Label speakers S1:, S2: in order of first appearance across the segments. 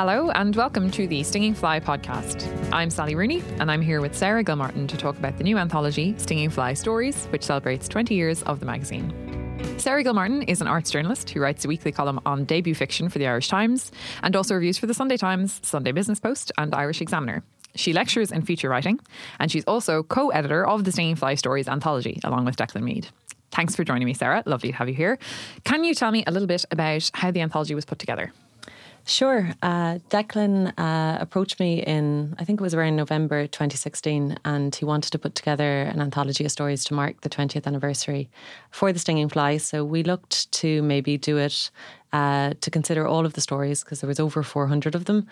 S1: Hello and welcome to the Stinging Fly podcast. I'm Sally Rooney and I'm here with Sarah Gilmartin to talk about the new anthology, Stinging Fly Stories, which celebrates 20 years of the magazine. Sarah Gilmartin is an arts journalist who writes a weekly column on debut fiction for the Irish Times and also reviews for the Sunday Times, Sunday Business Post, and Irish Examiner. She lectures in feature writing and she's also co editor of the Stinging Fly Stories anthology along with Declan Meade. Thanks for joining me, Sarah. Lovely to have you here. Can you tell me a little bit about how the anthology was put together?
S2: Sure. Uh, Declan uh, approached me in, I think it was around November 2016, and he wanted to put together an anthology of stories to mark the 20th anniversary for The Stinging Fly. So we looked to maybe do it uh, to consider all of the stories because there was over 400 of them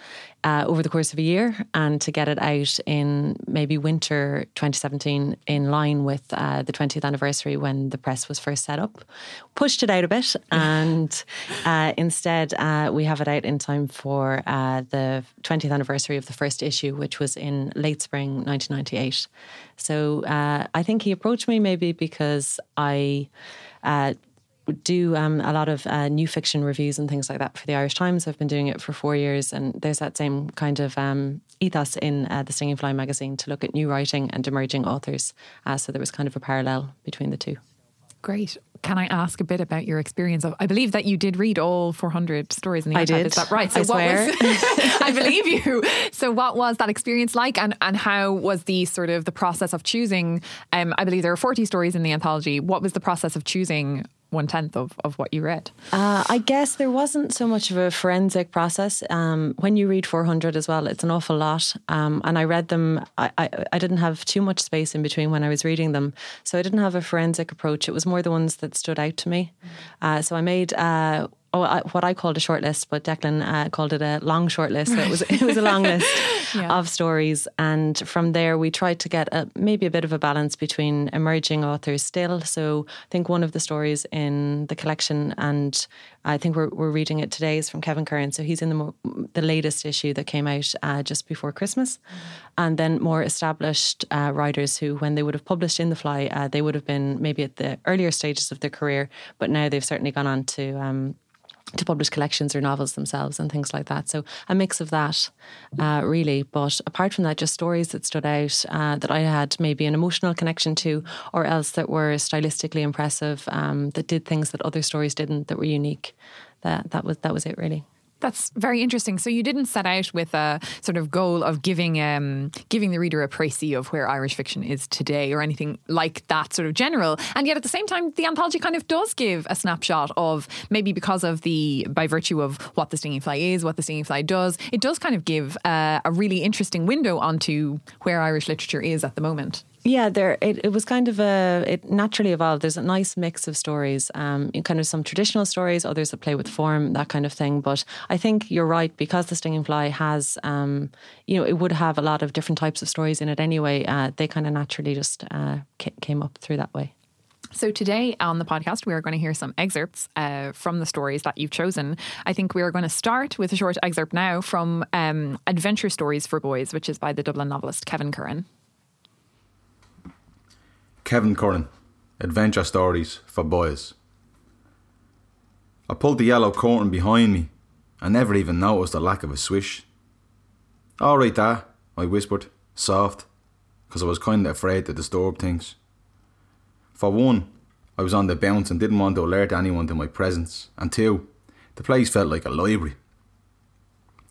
S2: uh, over the course of a year and to get it out in maybe winter 2017 in line with uh, the 20th anniversary when the press was first set up. Pushed it out a bit and uh, instead uh, we have it out in time for uh, the 20th anniversary of the first issue which was in late spring 1998 so I think he approached me maybe because I uh, do um, a lot of uh, new fiction reviews and things like that for the Irish Times. I've been doing it for four years, and there's that same kind of um, ethos in uh, the Stinging Fly magazine to look at new writing and emerging authors. Uh, so there was kind of a parallel between the two.
S1: Great. Can I ask a bit about your experience of? I believe that you did read all 400 stories in the
S2: I did.
S1: Is that right?
S2: So I swear.
S1: Was, I believe you. So what was that experience like, and and how was the sort of the process of choosing? Um, I believe there are 40 stories in the anthology. What was the process of choosing one tenth of, of what you read?
S2: Uh, I guess there wasn't so much of a forensic process. Um, when you read 400 as well, it's an awful lot. Um, and I read them, I, I, I, didn't have too much space in between when I was reading them. So I didn't have a forensic approach. It was more the ones that stood out to me. Uh, so I made uh, oh, what I called a short list, but Declan uh, called it a long short list. So it was it was a long list yeah. of stories, and from there we tried to get a, maybe a bit of a balance between emerging authors still. So I think one of the stories in the collection, and I think we're we're reading it today, is from Kevin Curran. So he's in the the latest issue that came out uh, just before Christmas, mm-hmm. and then more established uh, writers who, when they would have published in the Fly, uh, they would have been maybe at the earlier stages of their career, but now they've certainly gone on to. Um, to publish collections or novels themselves and things like that. So a mix of that, uh, really. But apart from that, just stories that stood out uh, that I had maybe an emotional connection to, or else that were stylistically impressive, um, that did things that other stories didn't, that were unique. That that was that was it really.
S1: That's very interesting. So you didn't set out with a sort of goal of giving um, giving the reader a précis of where Irish fiction is today or anything like that sort of general. And yet at the same time, the anthology kind of does give a snapshot of maybe because of the by virtue of what the Stinging Fly is, what the Stinging Fly does, it does kind of give uh, a really interesting window onto where Irish literature is at the moment.
S2: Yeah, there it, it was kind of a it naturally evolved. There's a nice mix of stories, um, kind of some traditional stories, others that play with form, that kind of thing. But I think you're right because the Stinging Fly has, um, you know, it would have a lot of different types of stories in it anyway. Uh, they kind of naturally just uh, came up through that way.
S1: So, today on the podcast, we are going to hear some excerpts uh, from the stories that you've chosen. I think we are going to start with a short excerpt now from um, Adventure Stories for Boys, which is by the Dublin novelist Kevin Curran.
S3: Kevin Curran, Adventure Stories for Boys. I pulled the yellow curtain behind me and never even noticed the lack of a swish. All right, there, I whispered, soft, because I was kind of afraid to disturb things. For one, I was on the bounce and didn't want to alert anyone to my presence, and two, the place felt like a library.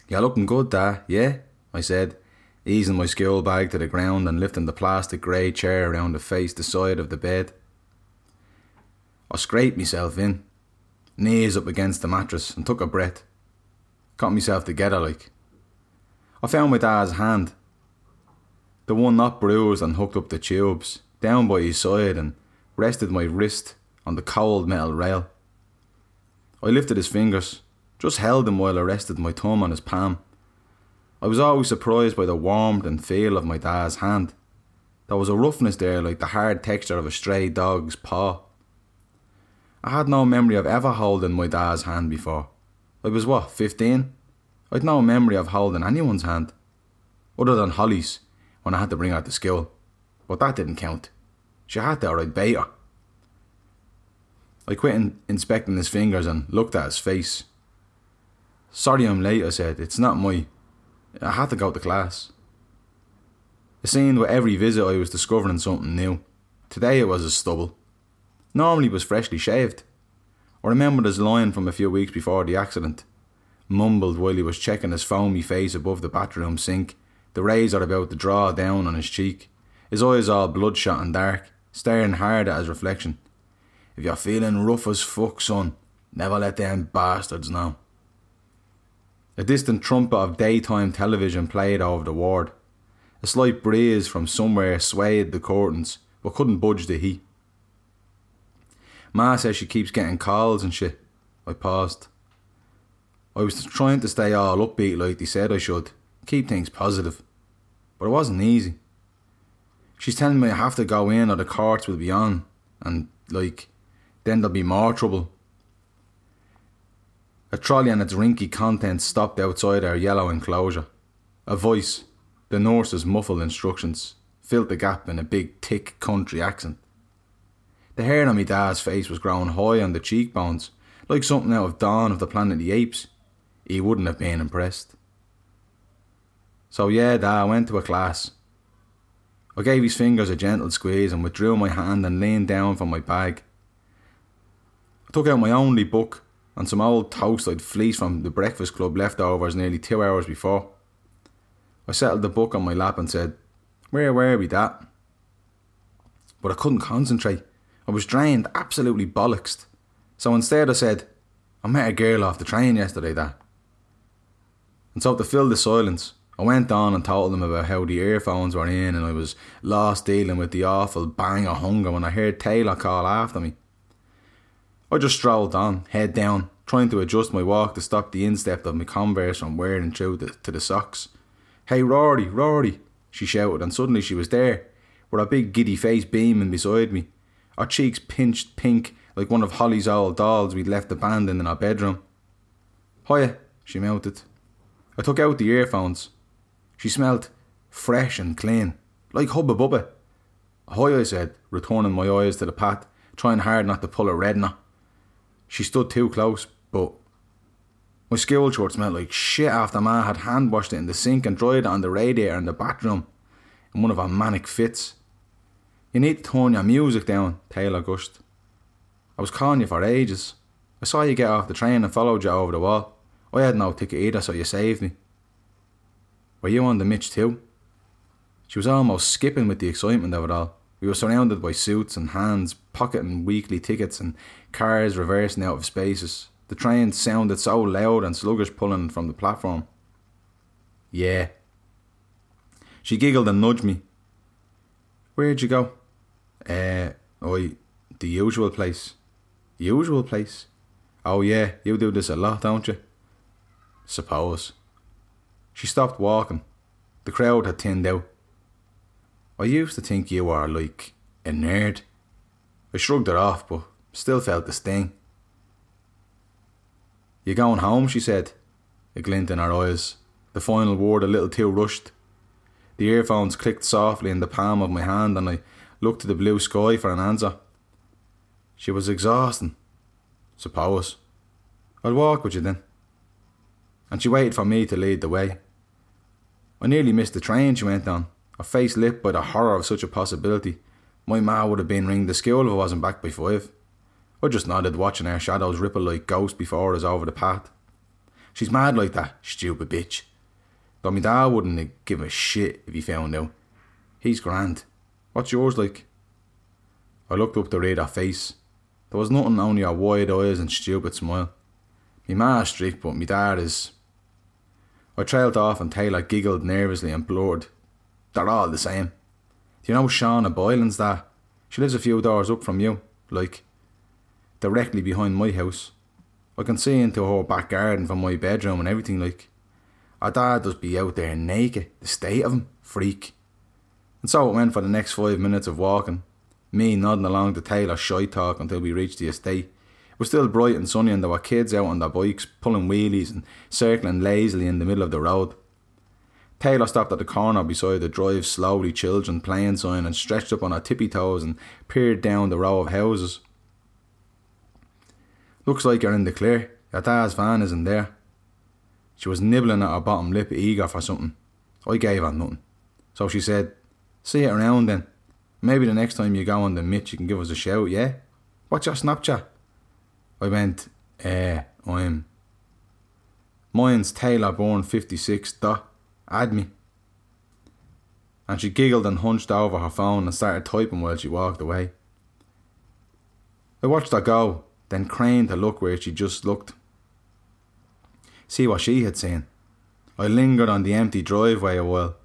S3: You're looking good, there, yeah? I said, easing my school bag to the ground and lifting the plastic grey chair around to face the side of the bed. I scraped myself in, knees up against the mattress, and took a breath. Got myself together like. I found my dad's hand, the one not bruised and hooked up the tubes, down by his side and rested my wrist on the cold metal rail. I lifted his fingers, just held him while I rested my thumb on his palm. I was always surprised by the warmth and feel of my dad's hand. There was a roughness there like the hard texture of a stray dog's paw. I had no memory of ever holding my dad's hand before. I was what, 15? I'd no memory of holding anyone's hand. Other than Holly's, when I had to bring her to school. But that didn't count. She had to or I'd bait her. I quit in- inspecting his fingers and looked at his face. Sorry I'm late, I said. It's not my. I had to go to class. It seemed with every visit I was discovering something new. Today it was a stubble. Normally it was freshly shaved. I remembered his line from a few weeks before the accident. Mumbled while he was checking his foamy face above the bathroom sink, the razor about to draw down on his cheek, his eyes all bloodshot and dark, staring hard at his reflection. If you're feeling rough as fuck, son, never let them bastards know. A distant trumpet of daytime television played over the ward. A slight breeze from somewhere swayed the curtains, but couldn't budge the heat. Ma says she keeps getting calls and shit. I paused. I was trying to stay all upbeat like they said I should, keep things positive. But it wasn't easy. She's telling me I have to go in or the courts will be on, and, like, then there'll be more trouble. A trolley and its rinky contents stopped outside our yellow enclosure. A voice, the nurse's muffled instructions, filled the gap in a big, thick country accent. The hair on my dad's face was growing high on the cheekbones, like something out of Dawn of the Planet of the Apes. He wouldn't have been impressed. So yeah, Dad, I went to a class. I gave his fingers a gentle squeeze and withdrew my hand and leaned down from my bag. I took out my only book and some old toast I'd fleeced from the breakfast club leftovers nearly two hours before. I settled the book on my lap and said, Where were we, that? But I couldn't concentrate. I was drained, absolutely bollocksed. So instead I said, I met a girl off the train yesterday, that. And so to fill the silence, I went on and told them about how the earphones were in and I was lost dealing with the awful bang of hunger when I heard Taylor call after me. I just strolled on, head down, trying to adjust my walk to stop the instep of my converse from wearing through the, to the socks. Hey Rory, Rory, she shouted, and suddenly she was there, with a big giddy face beaming beside me, our cheeks pinched pink like one of Holly's old dolls we'd left abandoned in our bedroom. Hiya, she melted. I took out the earphones. She smelled fresh and clean, like Hubba Bubba. Ahoy, I said, returning my eyes to the path, trying hard not to pull a redner. She stood too close, but my school shirt smelled like shit after Ma had hand washed it in the sink and dried it on the radiator in the bathroom in one of her manic fits. You need to turn your music down, Taylor gushed. I was calling you for ages. I saw you get off the train and followed you over the wall. I had no ticket either, so you saved me. Were you on the Mitch too? She was almost skipping with the excitement of it all. We were surrounded by suits and hands pocketing weekly tickets and cars reversing out of spaces. The train sounded so loud and sluggish pulling from the platform. Yeah. She giggled and nudged me. Where'd you go? Uh, I, the usual place. Usual place? Oh yeah, you do this a lot, don't you? Suppose. She stopped walking. The crowd had thinned out. I used to think you were like a nerd. I shrugged it off, but still felt the sting. You're going home? she said, a glint in her eyes, the final word a little too rushed. The earphones clicked softly in the palm of my hand, and I looked to the blue sky for an answer. She was exhausting. Suppose. I'll walk with you then. And she waited for me to lead the way. I nearly missed the train she went on, her face lit by the horror of such a possibility. My ma would have been ringing the school if I wasn't back by five. I just nodded, watching our shadows ripple like ghosts before us over the path. She's mad like that, stupid bitch. Though my dad wouldn't give a shit if he found out. He's grand. What's yours like? I looked up to read her face. There was nothing only her wide eyes and stupid smile. Me ma's strict, but me dad is I trailed off and Taylor giggled nervously and blurred. They're all the same. Do you know Shauna Boylan's that? She lives a few doors up from you, like, directly behind my house. I can see into her back garden from my bedroom and everything, like. Our dad does be out there naked, the state of him, freak. And so it went for the next five minutes of walking, me nodding along to Taylor's shy talk until we reached the estate. It was still bright and sunny, and there were kids out on their bikes, pulling wheelies and circling lazily in the middle of the road. Taylor stopped at the corner beside the drive slowly children playing sign and stretched up on her tippy toes and peered down the row of houses. Looks like you're in the clear. Your dad's van isn't there. She was nibbling at her bottom lip eager for something. I gave her nothing. So she said, See you around then. Maybe the next time you go on the mitch you can give us a shout, yeah? What's your Snapchat? I went, eh, I'm. Mine's Taylor born 56 dot. Add me. And she giggled and hunched over her phone and started typing while she walked away. I watched her go, then craned to look where she just looked. See what she had seen. I lingered on the empty driveway a while,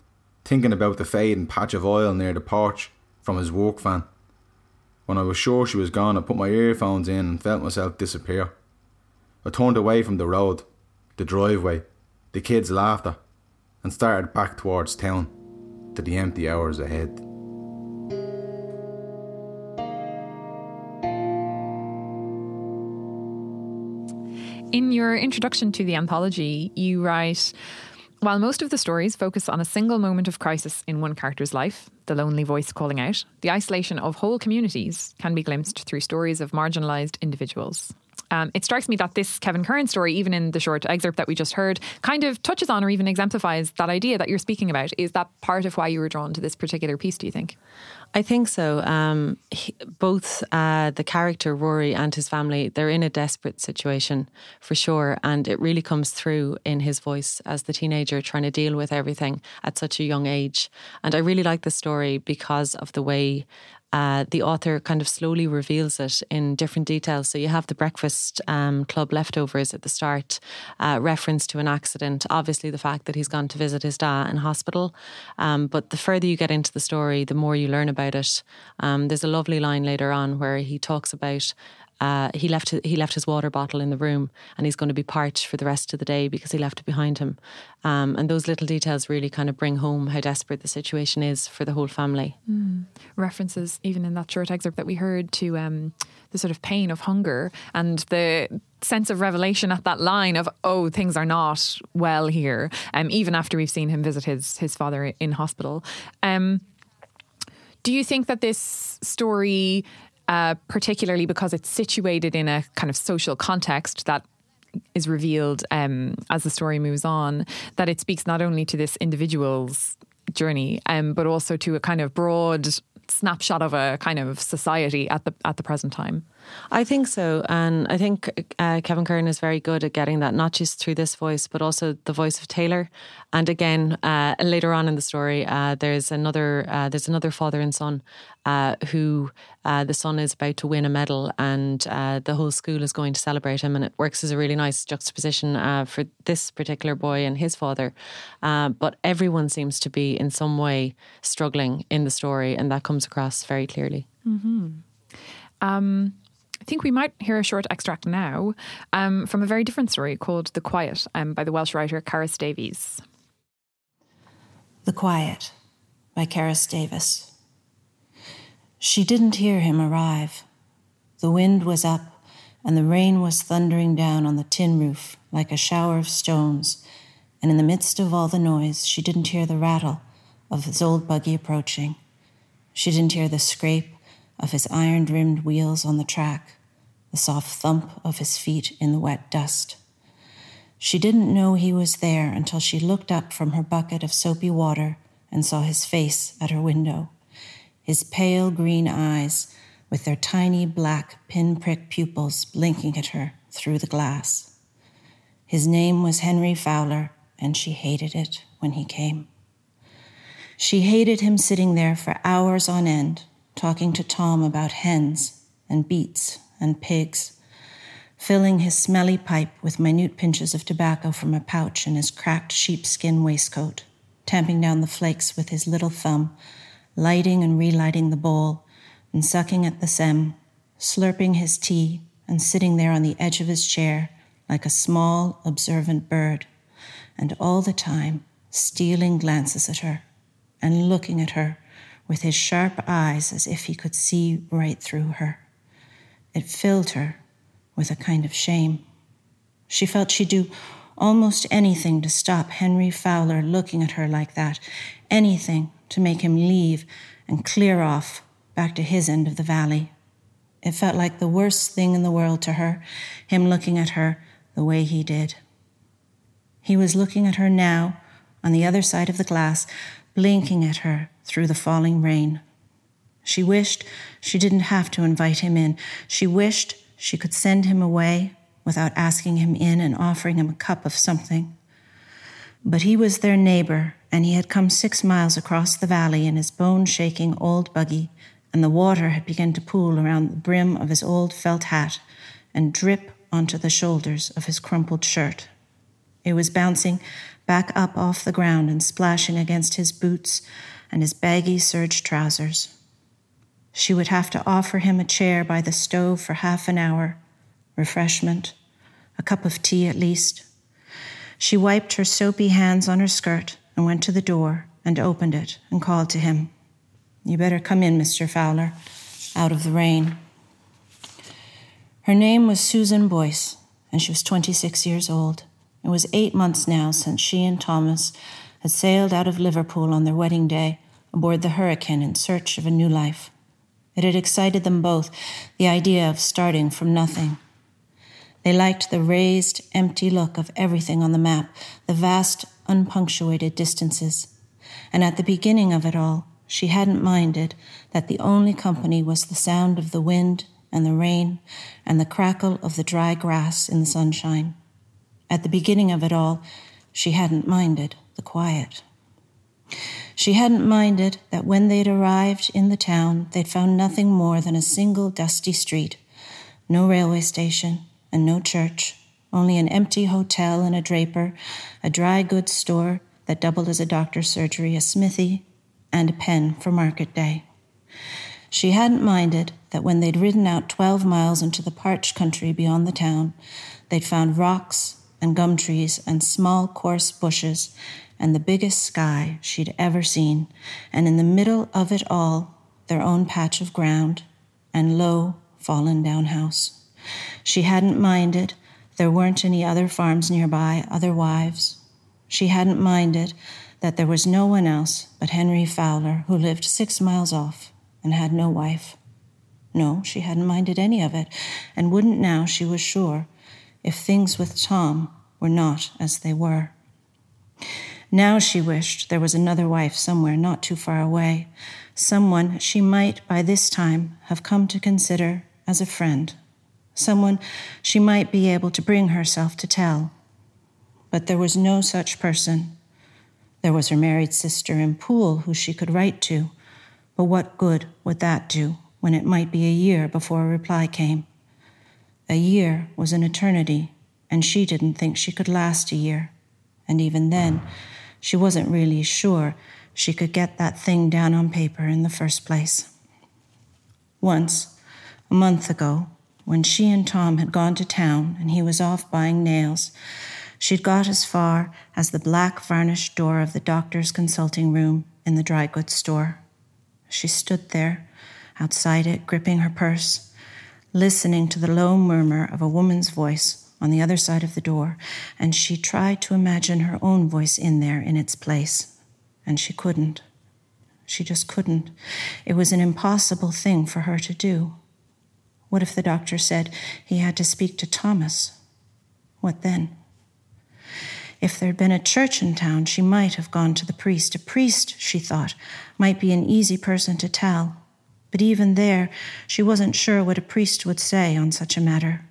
S3: thinking about the fading patch of oil near the porch from his work van. When I was sure she was gone, I put my earphones in and felt myself disappear. I turned away from the road, the driveway, the kids' laughter, and started back towards town, to the empty hours ahead.
S1: In your introduction to the anthology, you write while most of the stories focus on a single moment of crisis in one character's life, the lonely voice calling out, the isolation of whole communities can be glimpsed through stories of marginalised individuals. Um, it strikes me that this Kevin Curran story, even in the short excerpt that we just heard, kind of touches on or even exemplifies that idea that you're speaking about. Is that part of why you were drawn to this particular piece, do you think?
S2: I think so. Um, he, both uh, the character Rory and his family, they're in a desperate situation for sure. And it really comes through in his voice as the teenager trying to deal with everything at such a young age. And I really like the story because of the way uh, the author kind of slowly reveals it in different details. So you have the breakfast um, club leftovers at the start, uh, reference to an accident, obviously the fact that he's gone to visit his dad in hospital. Um, but the further you get into the story, the more you learn about it. Um, there's a lovely line later on where he talks about uh, he left he left his water bottle in the room, and he's going to be parched for the rest of the day because he left it behind him. Um, and those little details really kind of bring home how desperate the situation is for the whole family.
S1: Mm. References, even in that short excerpt that we heard, to um, the sort of pain of hunger and the sense of revelation at that line of oh things are not well here. Um, even after we've seen him visit his his father in hospital. Um, do you think that this story uh, particularly because it's situated in a kind of social context that is revealed um, as the story moves on, that it speaks not only to this individual's journey, um, but also to a kind of broad snapshot of a kind of society at the at the present time.
S2: I think so. And I think uh, Kevin Curran is very good at getting that, not just through this voice, but also the voice of Taylor. And again, uh, later on in the story, uh, there's another uh, there's another father and son uh, who uh, the son is about to win a medal, and the whole school is going to celebrate him, and it works as a really nice juxtaposition for this particular boy and his father. but everyone seems to be in some way struggling in the story, and that comes across very clearly.
S1: Mm-hmm. Um, I think we might hear a short extract now um, from a very different story called The Quiet um, by the Welsh writer Carys Davies.
S4: The Quiet by Carys Davies. She didn't hear him arrive. The wind was up, and the rain was thundering down on the tin roof like a shower of stones, and in the midst of all the noise, she didn't hear the rattle of his old buggy approaching. She didn't hear the scrape of his iron rimmed wheels on the track, the soft thump of his feet in the wet dust. She didn't know he was there until she looked up from her bucket of soapy water and saw his face at her window, his pale green eyes with their tiny black pinprick pupils blinking at her through the glass. His name was Henry Fowler, and she hated it when he came. She hated him sitting there for hours on end, talking to Tom about hens and beets and pigs, filling his smelly pipe with minute pinches of tobacco from a pouch in his cracked sheepskin waistcoat, tamping down the flakes with his little thumb, lighting and relighting the bowl, and sucking at the stem, slurping his tea, and sitting there on the edge of his chair like a small, observant bird, and all the time stealing glances at her and looking at her with his sharp eyes as if he could see right through her. It filled her with a kind of shame. She felt she'd do almost anything to stop Henry Fowler looking at her like that, anything to make him leave and clear off back to his end of the valley. It felt like the worst thing in the world to her, him looking at her the way he did. He was looking at her now, on the other side of the glass, blinking at her through the falling rain. She wished she didn't have to invite him in. She wished she could send him away without asking him in and offering him a cup of something. But he was their neighbor, and he had come six miles across the valley in his bone shaking old buggy, and the water had begun to pool around the brim of his old felt hat and drip onto the shoulders of his crumpled shirt. It was bouncing back up off the ground and splashing against his boots and his baggy serge trousers. She would have to offer him a chair by the stove for half an hour, refreshment, a cup of tea at least. She wiped her soapy hands on her skirt and went to the door and opened it and called to him. You better come in, Mr. Fowler, out of the rain. Her name was Susan Boyce, and she was 26 years old. It was eight months now since she and Thomas had sailed out of Liverpool on their wedding day aboard the Hurricane in search of a new life. It had excited them both, the idea of starting from nothing. They liked the raised, empty look of everything on the map, the vast, unpunctuated distances. And at the beginning of it all, she hadn't minded that the only company was the sound of the wind and the rain and the crackle of the dry grass in the sunshine. At the beginning of it all, she hadn't minded the quiet. She hadn't minded that when they'd arrived in the town, they'd found nothing more than a single dusty street, no railway station, and no church, only an empty hotel and a draper, a dry goods store that doubled as a doctor's surgery, a smithy, and a pen for market day. She hadn't minded that when they'd ridden out 12 miles into the parched country beyond the town, they'd found rocks and gum trees and small, coarse bushes and the biggest sky she'd ever seen, and in the middle of it all, their own patch of ground and low, fallen down house. She hadn't minded there weren't any other farms nearby, other wives. She hadn't minded that there was no one else but Henry Fowler, who lived six miles off and had no wife. No, she hadn't minded any of it, and wouldn't now, she was sure, if things with Tom were not as they were. Now she wished there was another wife somewhere not too far away, someone she might by this time have come to consider as a friend, someone she might be able to bring herself to tell. But there was no such person. There was her married sister in Poole who she could write to, but what good would that do when it might be a year before a reply came? A year was an eternity, and she didn't think she could last a year. And even then, she wasn't really sure she could get that thing down on paper in the first place. Once, a month ago, when she and Tom had gone to town and he was off buying nails, she'd got as far as the black varnished door of the doctor's consulting room in the dry goods store. She stood there, outside it, gripping her purse, listening to the low murmur of a woman's voice on the other side of the door, and she tried to imagine her own voice in there in its place, and she couldn't. She just couldn't. It was an impossible thing for her to do. What if the doctor said he had to speak to Thomas? What then? If there'd been a church in town, she might have gone to the priest. A priest, she thought, might be an easy person to tell. But even there, she wasn't sure what a priest would say on such a matter.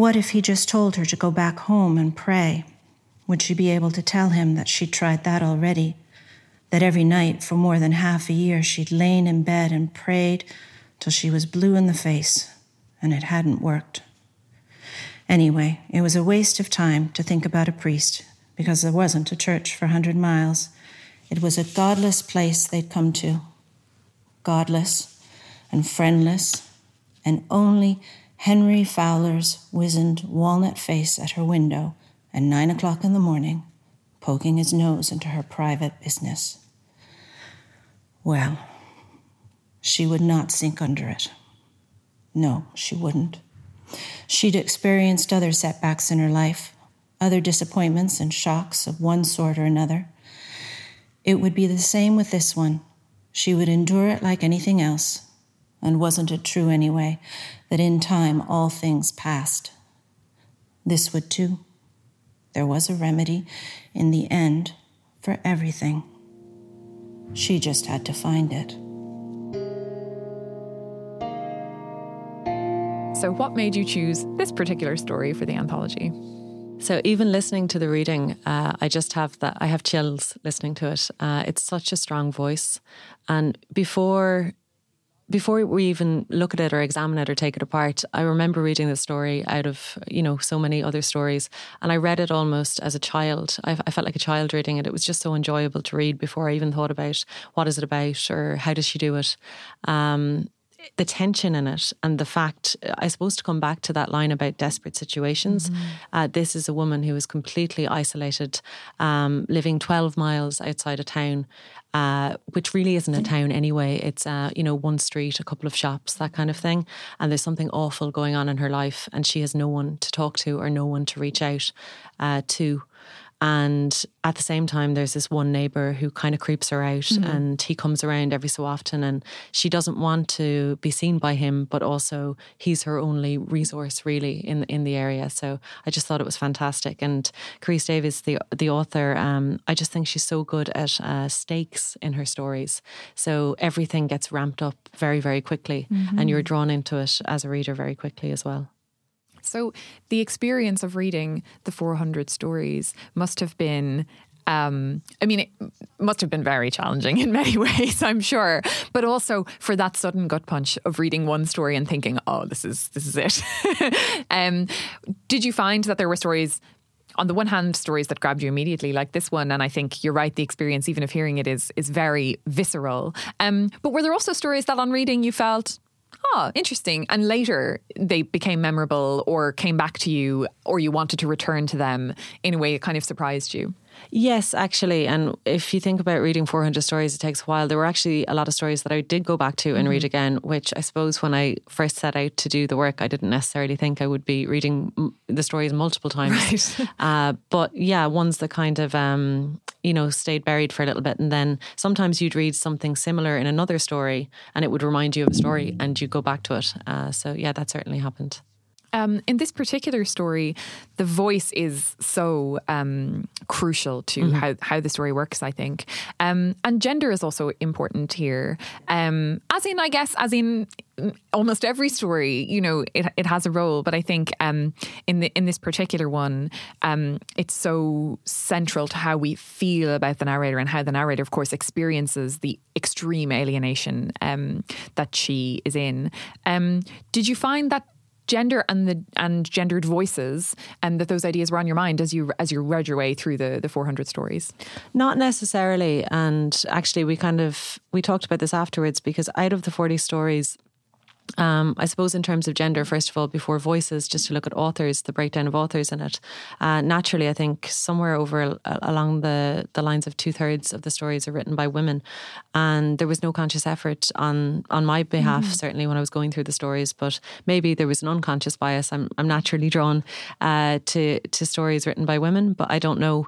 S4: What if he just told her to go back home and pray? Would she be able to tell him that she'd tried that already? That every night for more than half a year she'd lain in bed and prayed till she was blue in the face, and it hadn't worked. Anyway, it was a waste of time to think about a priest because there wasn't a church for a hundred miles. It was a godless place they'd come to. Godless and friendless, and only Henry Fowler's wizened walnut face at her window at nine o'clock in the morning, poking his nose into her private business. Well, she would not sink under it. No, she wouldn't. She'd experienced other setbacks in her life, other disappointments and shocks of one sort or another. It would be the same with this one. She would endure it like anything else, and wasn't it true anyway, that in time all things passed? This would too. There was a remedy in the end for everything. She just had to find it.
S1: So, what made you choose this particular story for the anthology?
S2: So even listening to the reading, uh, I just have that. I have chills listening to it. Uh, it's such a strong voice, and before before we even look at it or examine it or take it apart, I remember reading the story out of you know so many other stories, and I read it almost as a child. I, I, felt like a child reading it. It was just so enjoyable to read before I even thought about what is it about or how does she do it. Um, the tension in it and the fact, I suppose, to come back to that line about desperate situations. Mm-hmm. Uh, this is a woman who is completely isolated, um, living 12 miles outside a town, uh, which really isn't a town anyway. It's, uh, you know, one street, a couple of shops, that kind of thing. And there's something awful going on in her life, and she has no one to talk to or no one to reach out uh, to. And at the same time, there's this one neighbor who kind of creeps her out mm-hmm. and he comes around every so often and she doesn't want to be seen by him, but also he's her only resource really in in the area. So I just thought it was fantastic. And Carys Davies, the the author, um, I just think she's so good at uh, stakes in her stories. So everything gets ramped up very, very quickly mm-hmm. and you're drawn into it as a reader very quickly as well.
S1: So, the experience of reading the 400 stories must have been um, I mean, it must have been very challenging in many ways, I'm sure. But also for that sudden gut punch of reading one story and thinking, "Oh, this is this is it." um, did you find that there were stories? On the one hand, stories that grabbed you immediately, like this one, and I think you're right. The experience, even of hearing it, is is very visceral. Um, but were there also stories that, on reading, you felt oh, interesting. And later they became memorable or came back to you or you wanted to return to them in a way it kind of surprised you.
S2: Yes, actually. And if you think about reading 400 stories, it takes a while. There were actually a lot of stories that I did go back to and mm-hmm. read again, which I suppose when I first set out to do the work, I didn't necessarily think I would be reading the stories multiple times. Right. uh, but yeah, ones that kind of, um, you know, stayed buried for a little bit. And then sometimes you'd read something similar in another story and it would remind you of a story and you go back to it. Uh, so yeah, that certainly happened.
S1: Um, in this particular story, the voice is so um, crucial to mm-hmm. how, how the story works, I think. Um, and gender is also important here. Um, as in, I guess, as in almost every story, you know, it, it has a role. But I think um, in the in this particular one, um, it's so central to how we feel about the narrator and how the narrator, of course, experiences the extreme alienation that she is in. did you find that gender and the and gendered voices and that those ideas were on your mind as you as you read your way through the the 400 stories?
S2: Not necessarily and actually we kind of we talked about this afterwards because out of the 40 stories um, I suppose in terms of gender, first of all, before voices, just to look at authors, the breakdown of authors in it. Uh, naturally, I think somewhere over uh, along the the lines of two thirds of the stories are written by women, and there was no conscious effort on on my behalf. Mm. Certainly, when I was going through the stories, but maybe there was an unconscious bias. I'm I'm naturally drawn uh, to to stories written by women, but I don't know.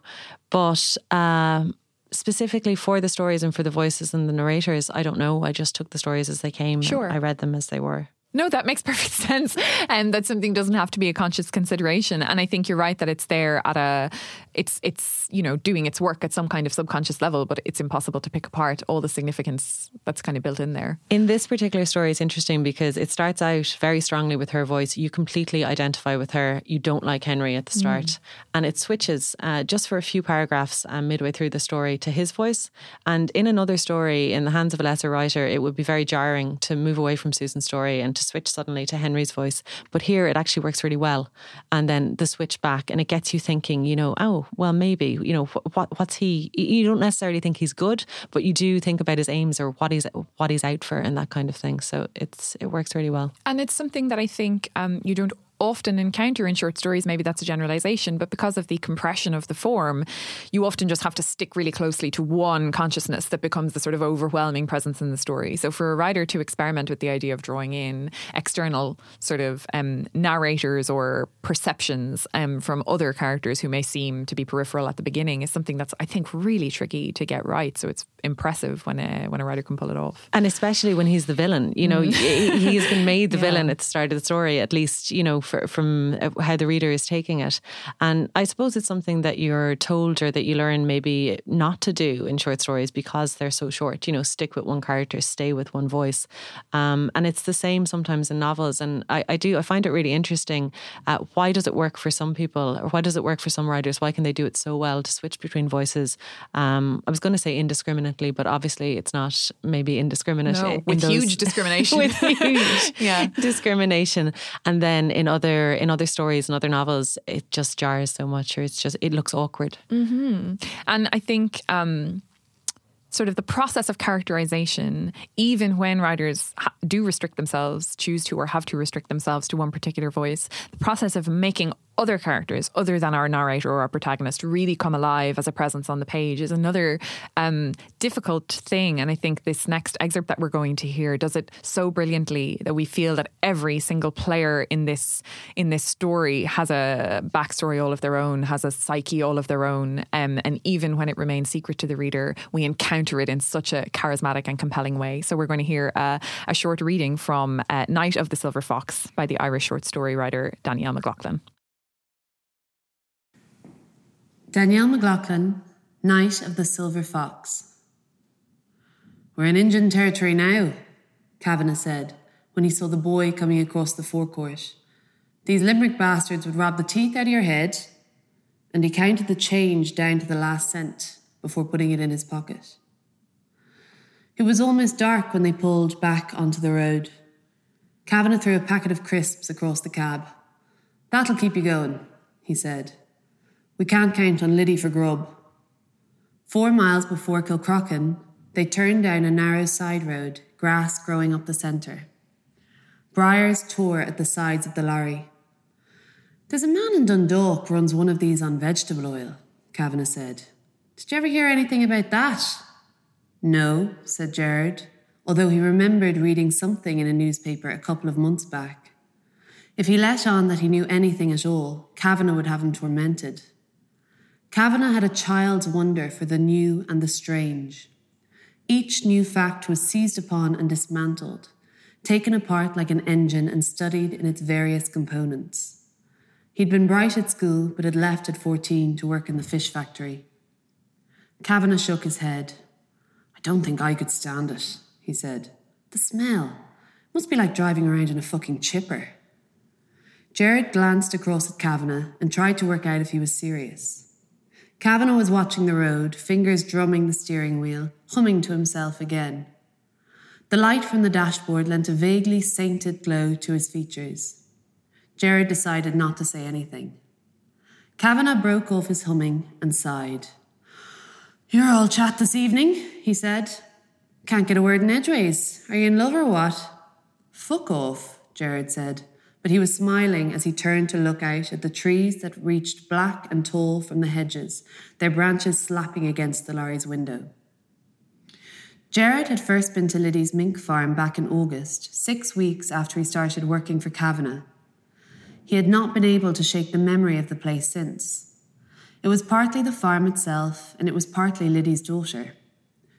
S2: But uh, specifically for the stories and for the voices and the narrators, I don't know. I just took the stories as they came.
S1: Sure.
S2: I read them as they were.
S1: No, that makes perfect sense. And that something doesn't have to be a conscious consideration. And I think you're right that it's there at a it's it's, you know, doing its work at some kind of subconscious level, but it's impossible to pick apart all the significance that's kind of built in there.
S2: In this particular story, it's interesting because it starts out very strongly with her voice. You completely identify with her. You don't like Henry at the start. Mm. And it switches uh, just for a few paragraphs uh, midway through the story to his voice. And in another story, in the hands of a lesser writer, it would be very jarring to move away from Susan's story and to switch suddenly to Henry's voice. But here it actually works really well. And then the switch back and it gets you thinking, you know, oh, well, maybe, you know, what, what's he, you don't necessarily think he's good, but you do think about his aims or what he's, what he's out for and that kind of thing. So it's, it works really well.
S1: And it's something that I think um, you don't often encounter in short stories, maybe that's a generalization, but because of the compression of the form, you often just have to stick really closely to one consciousness that becomes the sort of overwhelming presence in the story. So for a writer to experiment with the idea of drawing in external sort of um, narrators or perceptions um, from other characters who may seem to be peripheral at the beginning is something that's, I think, really tricky to get right. So it's impressive when a, when a writer can pull it off.
S2: And especially when he's the villain. You know, mm. he's been made the yeah. villain at the start of the story, at least, you know, for, from uh, how the reader is taking it. And I suppose it's something that you're told or that you learn maybe not to do in short stories because they're so short. You know, stick with one character, stay with one voice. Um, and it's the same sometimes in novels. And I, I do, I find it really interesting. Uh, why does it work for some people or why does it work for some writers? Why can they do it so well to switch between voices? Um, I was going to say indiscriminately, but obviously it's not maybe indiscriminate.
S1: No, with huge discrimination.
S2: with huge yeah. discrimination. And then in other in other stories and other novels, it just jars so much, or it's just it looks awkward.
S1: Mm-hmm. And I think. Um, sort of the process of characterization, even when writers ha- do restrict themselves, choose to or have to restrict themselves to one particular voice, the process of making other characters other than our narrator or our protagonist really come alive as a presence on the page is another um, difficult thing. And I think this next excerpt that we're going to hear does it so brilliantly that we feel that every single player in this in this story has a backstory all of their own, has a psyche all of their own, um, and even when it remains secret to the reader, we encounter it in such a charismatic and compelling way. So we're going to hear uh, a short reading from uh, Night of the Silver Fox by the Irish short story writer Danielle McLaughlin.
S5: Danielle McLaughlin, Night of the Silver Fox. We're in Injun territory now, Kavanagh said when he saw the boy coming across the forecourt. These Limerick bastards would rob the teeth out of your head, and he counted the change down to the last cent before putting it in his pocket. It was almost dark when they pulled back onto the road. Kavanagh threw a packet of crisps across the cab. That'll keep you going, he said. We can't count on Liddy for grub. Four miles before Kilcrochan, they turned down a narrow side road, grass growing up the centre. Briars tore at the sides of the lorry. There's a man in Dundalk runs one of these on vegetable oil, Kavanagh said. Did you ever hear anything about that? No, said Gerard, although he remembered reading something in a newspaper a couple of months back. If he let on that he knew anything at all, Kavanagh would have him tormented. Kavanagh had a child's wonder for the new and the strange. Each new fact was seized upon and dismantled, taken apart like an engine and studied in its various components. He'd been bright at school, but had left at 14 to work in the fish factory. Kavanagh shook his head. I don't think I could stand it, he said. The smell. Must be like driving around in a fucking chipper. Gerard glanced across at Kavanagh and tried to work out if he was serious. Kavanagh was watching the road, fingers drumming the steering wheel, humming to himself again. The light from the dashboard lent a vaguely sainted glow to his features. Gerard decided not to say anything. Kavanagh broke off his humming and sighed. You're all chat this evening, he said. Can't get a word in edgeways. Are you in love or what? Fuck off, Gerard said but he was smiling as he turned to look out at the trees that reached black and tall from the hedges, their branches slapping against the lorry's window. Gerard had first been to Liddy's mink farm back in August, six weeks after he started working for Kavanagh. He had not been able to shake the memory of the place since. It was partly the farm itself, and it was partly Liddy's daughter.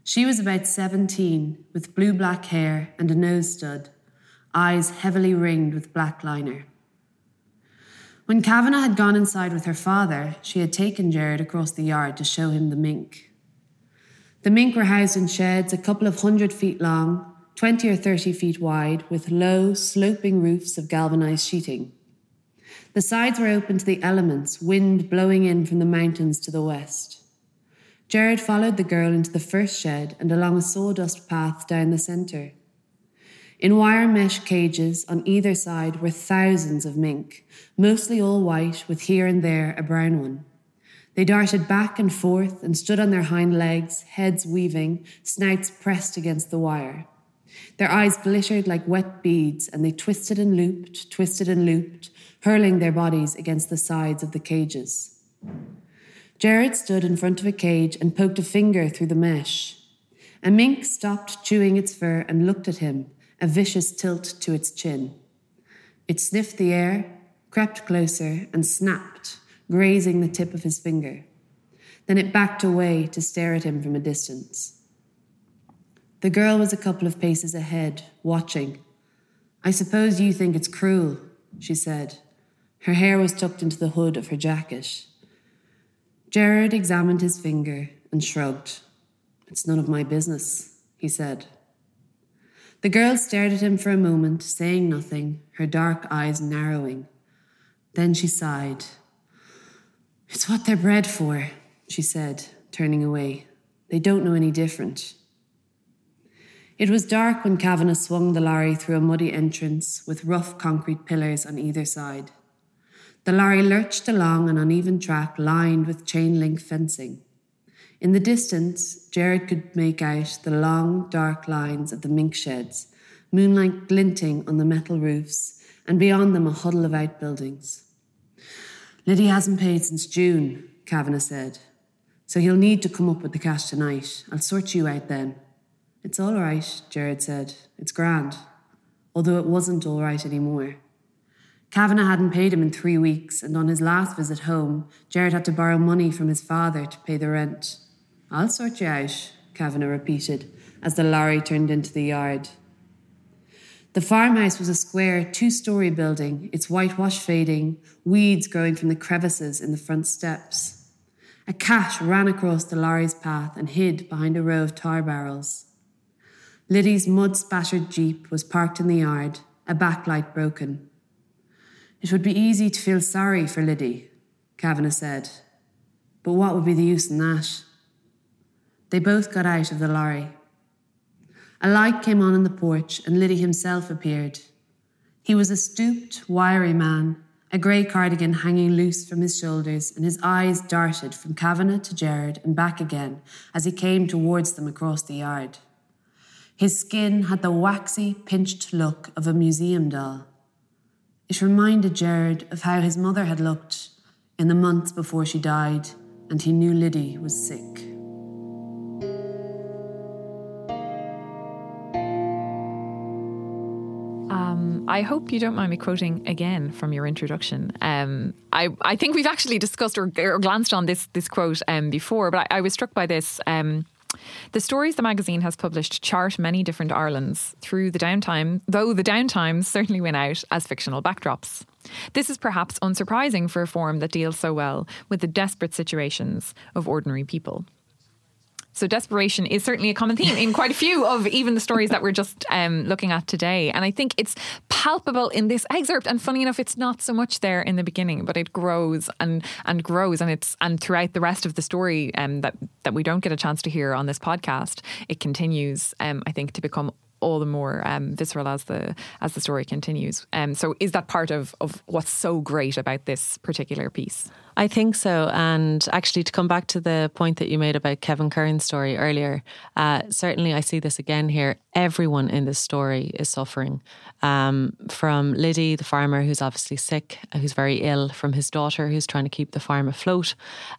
S5: She was about 17, with blue black hair and a nose stud, eyes heavily ringed with black liner. When Kavanagh had gone inside with her father, she had taken Gerard across the yard to show him the mink. The mink were housed in sheds a couple of hundred feet long, 20 or 30 feet wide, with low, sloping roofs of galvanized sheeting. The sides were open to the elements, wind blowing in from the mountains to the west. Gerard followed the girl into the first shed and along a sawdust path down the centre. In wire mesh cages on either side were thousands of mink, mostly all white, with here and there a brown one. They darted back and forth and stood on their hind legs, heads weaving, snouts pressed against the wire. Their eyes glittered like wet beads, and they twisted and looped, twisted and looped, hurling their bodies against the sides of the cages. Gerard stood in front of a cage and poked a finger through the mesh. A mink stopped chewing its fur and looked at him, a vicious tilt to its chin. It sniffed the air, crept closer, and snapped, grazing the tip of his finger. Then it backed away to stare at him from a distance. The girl was a couple of paces ahead, watching. I suppose you think it's cruel, she said. Her hair was tucked into the hood of her jacket. Gerard examined his finger and shrugged. It's none of my business, he said. The girl stared at him for a moment, saying nothing, her dark eyes narrowing. Then she sighed. It's what they're bred for, she said, turning away. They don't know any different. It was dark when Kavanagh swung the lorry through a muddy entrance with rough concrete pillars on either side. The lorry lurched along an uneven track lined with chain link fencing. In the distance, Jared could make out the long, dark lines of the mink sheds, moonlight glinting on the metal roofs, and beyond them a huddle of outbuildings. Liddy hasn't paid since June, Kavanagh said. So he'll need to come up with the cash tonight. I'll sort you out then. It's all right, Jared said. It's grand. Although it wasn't all right anymore. Kavanagh hadn't paid him in three weeks, and on his last visit home, Jared had to borrow money from his father to pay the rent. I'll sort you out, Kavanagh repeated, as the lorry turned into the yard. The farmhouse was a square, two story building, its whitewash fading, weeds growing from the crevices in the front steps. A cat ran across the lorry's path and hid behind a row of tar barrels. Liddy's mud spattered jeep was parked in the yard, a backlight broken. It would be easy to feel sorry for Liddy, Kavanagh said. But what would be the use in that? They both got out of the lorry. A light came on in the porch, and Liddy himself appeared. He was a stooped, wiry man, a grey cardigan hanging loose from his shoulders, and his eyes darted from Kavanagh to Jared and back again as he came towards them across the yard. His skin had the waxy, pinched look of a museum doll. It reminded Jared of how his mother had looked in the months before she died, and he knew Liddy was sick.
S1: I hope you don't mind me quoting again from your introduction. Um, I, I think we've actually discussed or, or glanced on this this quote um, before, but I, I, was struck by this. Um, the stories the magazine has published chart many different Irelands through the downtime, though the downtimes certainly win out as fictional backdrops. This is perhaps unsurprising for a form that deals so well with the desperate situations of ordinary people. So desperation is certainly a common theme in quite a few of even the stories that we're just um, looking at today. And I think it's palpable in this excerpt. And funny enough, it's not so much there in the beginning, but it grows and and grows, and it's and throughout the rest of the story um, that that we don't get a chance to hear on this podcast, it continues. Um, I think to become all the more um, visceral as the as the story continues. Um, so, is that part of of what's so great about this particular piece?
S2: I think so. And actually, to come back to the point that you made about Kevin Curran's story earlier, uh, certainly I see this again here. Everyone in this story is suffering. Um, from Liddy, the farmer who's obviously sick, uh, who's very ill, from his daughter who's trying to keep the farm afloat,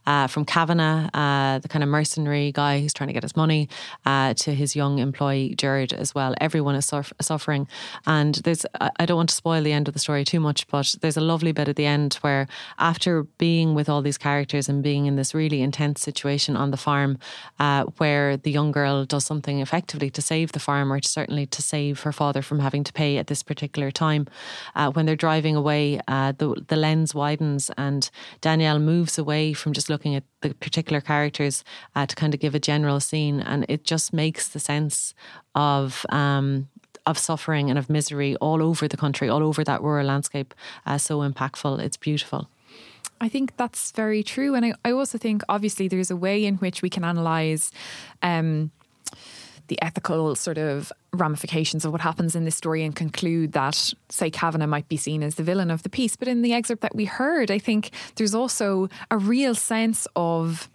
S2: uh, from Kavanagh, uh, the kind of mercenary guy who's trying to get his money, uh, to his young employee, Gerard, as well. Everyone is suffering. And there's, I don't want to spoil the end of the story too much, but there's a lovely bit at the end where after being being with all these characters and being in this really intense situation on the farm uh, where the young girl does something effectively to save the farm or certainly to save her father from having to pay at this particular time. Uh, when they're driving away, uh, the, the lens widens and Danielle moves away from just looking at the particular characters uh, to kind of give a general scene. And it just makes the sense of um, of suffering and of misery all over the country, all over that rural landscape, uh, so impactful. It's beautiful.
S1: I think that's very true. And I, I also think, obviously, there's a way in which we can analyze um, the ethical sort of ramifications of what happens in this story and conclude that, say, Kavanagh might be seen as the villain of the piece. But in the excerpt that we heard, I think there's also a real sense of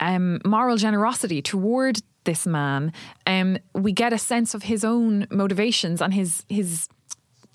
S1: um, moral generosity toward this man. Um, we get a sense of his own motivations and his his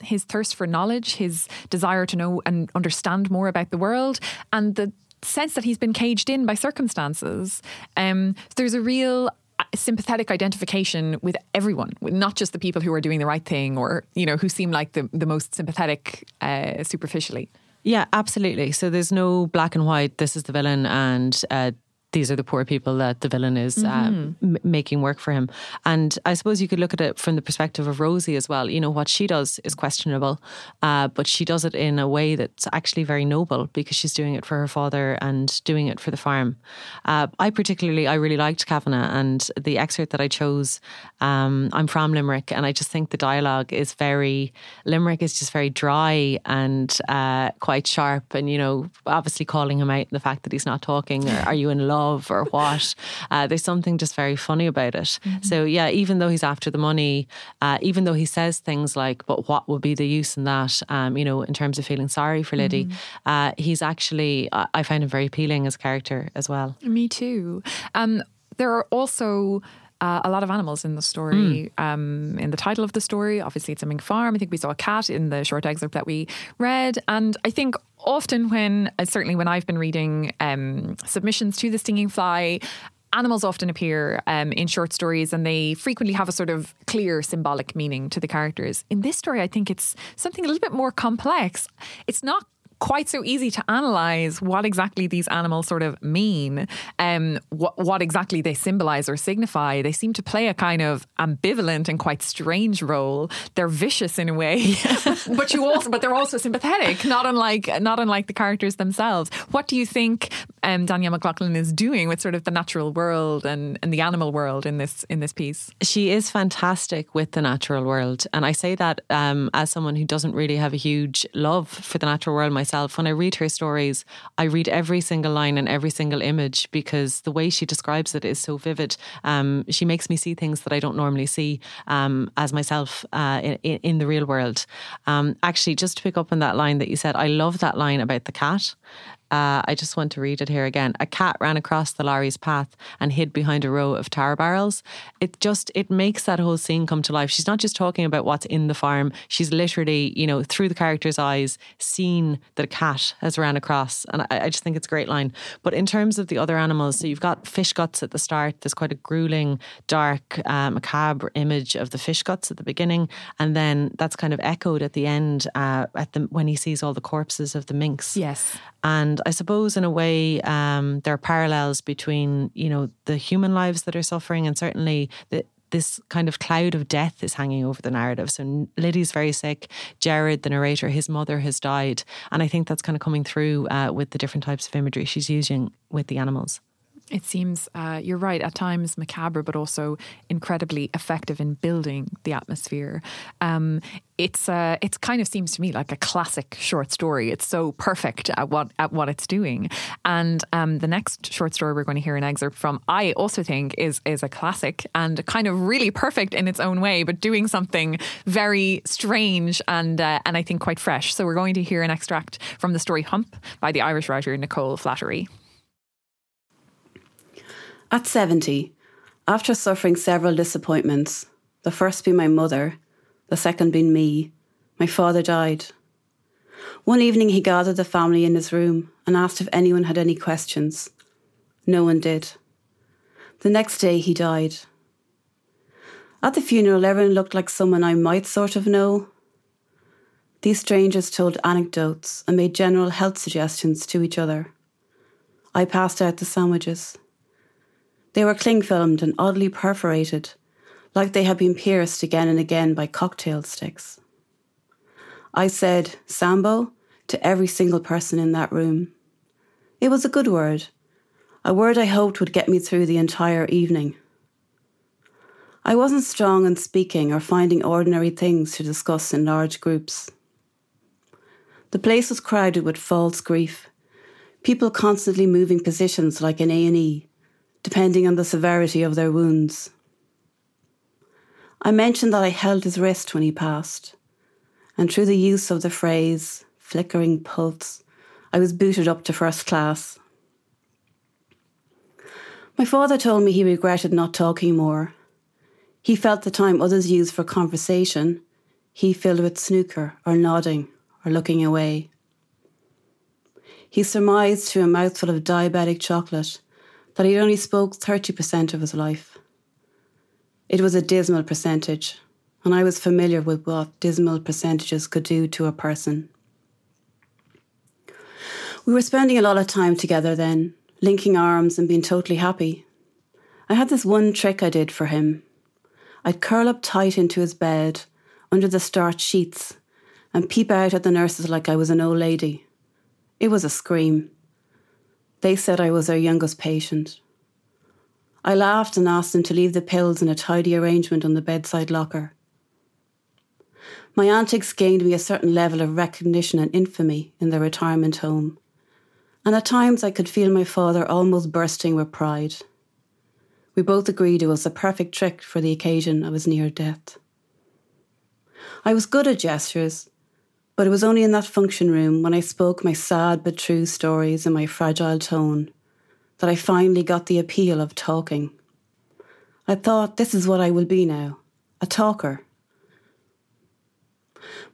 S1: his thirst for knowledge, his desire to know and understand more about the world, and the sense that he's been caged in by circumstances. Um, there's a real sympathetic identification with everyone, not just the people who are doing the right thing or you know who seem like the the most sympathetic uh, superficially.
S2: Yeah, absolutely. So there's no black and white. This is the villain, and uh, these are the poor people that the villain is mm-hmm. m- making work for him. And I suppose you could look at it from the perspective of Rosie as well. You know, what she does is questionable, uh, but she does it in a way that's actually very noble because she's doing it for her father and doing it for the farm. Uh, I particularly, I really liked Kavanagh and the excerpt that I chose. Um, I'm from Limerick, and I just think the dialogue is very Limerick is just very dry and uh, quite sharp, and you know, obviously calling him out the fact that he's not talking. Or, are you in love or what? Uh, there's something just very funny about it. Mm-hmm. So yeah, even though he's after the money, uh, even though he says things like, "But what would be the use in that?" Um, you know, in terms of feeling sorry for Liddy, mm-hmm. Uh, he's actually I find him very appealing as a character as well.
S1: Me too. Um, there are also uh, a lot of animals in the story. Mm. Um, in the title of the story, obviously it's a mink farm. I think we saw a cat in the short excerpt that we read, and I think often when, uh, certainly when I've been reading um, submissions to the stinging fly, animals often appear um, in short stories and they frequently have a sort of clear symbolic meaning to the characters. In this story, I think it's something a little bit more complex. It's not quite so easy to analyze what exactly these animals sort of mean, um, what, what exactly they symbolize or signify. They seem to play a kind of ambivalent and quite strange role. They're vicious in a way, but you also, but they're also sympathetic, not unlike not unlike the characters themselves. What do you think um, Danielle McLaughlin is doing with sort of the natural world and, and the animal world in this in this piece?
S2: She is fantastic with the natural world, and I say that um, as someone who doesn't really have a huge love for the natural world myself myself. When I read her stories, I read every single line and every single image because the way she describes it is so vivid. Um, she makes me see things that I don't normally see um, as myself uh, in, in, the real world. Um, actually, just to pick up on that line that you said, I love that line about the cat. Uh, I just want to read it here again. A cat ran across the lorry's path and hid behind a row of tar barrels. It just it makes that whole scene come to life. She's not just talking about what's in the farm. She's literally, you know, through the character's eyes, seen that a cat has ran across, and I, I just think it's a great line. But in terms of the other animals, so you've got fish guts at the start. There's quite a grueling, dark, uh, macabre image of the fish guts at the beginning, and then that's kind of echoed at the end uh, at the when he sees all the corpses of the minks.
S1: Yes,
S2: and I suppose, in a way, um, there are parallels between you know the human lives that are suffering, and certainly the, this kind of cloud of death is hanging over the narrative. So Liddy's very sick. Jared, the narrator, his mother has died, and I think that's kind of coming through uh, with the different types of imagery she's using with the animals.
S1: It seems uh, you're right at times macabre, but also incredibly effective in building the atmosphere. Um, it's uh, it kind of seems to me like a classic short story. It's so perfect at what at what it's doing. And um, the next short story we're going to hear an excerpt from, I also think is is a classic and kind of really perfect in its own way, but doing something very strange and uh, and I think quite fresh. So we're going to hear an extract from the story Hump by the Irish writer Nicole Flattery.
S6: At 70, after suffering several disappointments, the first being my mother, the second being me, my father died. One evening, he gathered the family in his room and asked if anyone had any questions. No one did. The next day, he died. At the funeral, everyone looked like someone I might sort of know. These strangers told anecdotes and made general health suggestions to each other. I passed out the sandwiches. They were cling filmed and oddly perforated, like they had been pierced again and again by cocktail sticks. I said Sambo to every single person in that room. It was a good word, a word I hoped would get me through the entire evening. I wasn't strong in speaking or finding ordinary things to discuss in large groups. The place was crowded with false grief, people constantly moving positions like an A&E, depending on the severity of their wounds. I mentioned that I held his wrist when he passed, and through the use of the phrase flickering pulse, I was booted up to first class. My father told me he regretted not talking more. He felt the time others used for conversation, he filled with snooker or nodding or looking away. He surmised through a mouthful of diabetic chocolate that he'd only spoke 30% of his life. It was a dismal percentage, and I was familiar with what dismal percentages could do to a person. We were spending a lot of time together then, linking arms and being totally happy. I had this one trick I did for him. I'd curl up tight into his bed, under the starched sheets, and peep out at the nurses like I was an old lady. It was a scream. They said I was their youngest patient. I laughed and asked them to leave the pills in a tidy arrangement on the bedside locker. My antics gained me a certain level of recognition and infamy in the retirement home, and at times I could feel my father almost bursting with pride. We both agreed it was the perfect trick for the occasion of his near death. I was good at gestures, but it was only in that function room when I spoke my sad but true stories in my fragile tone that I finally got the appeal of talking. I thought, this is what I will be now a talker.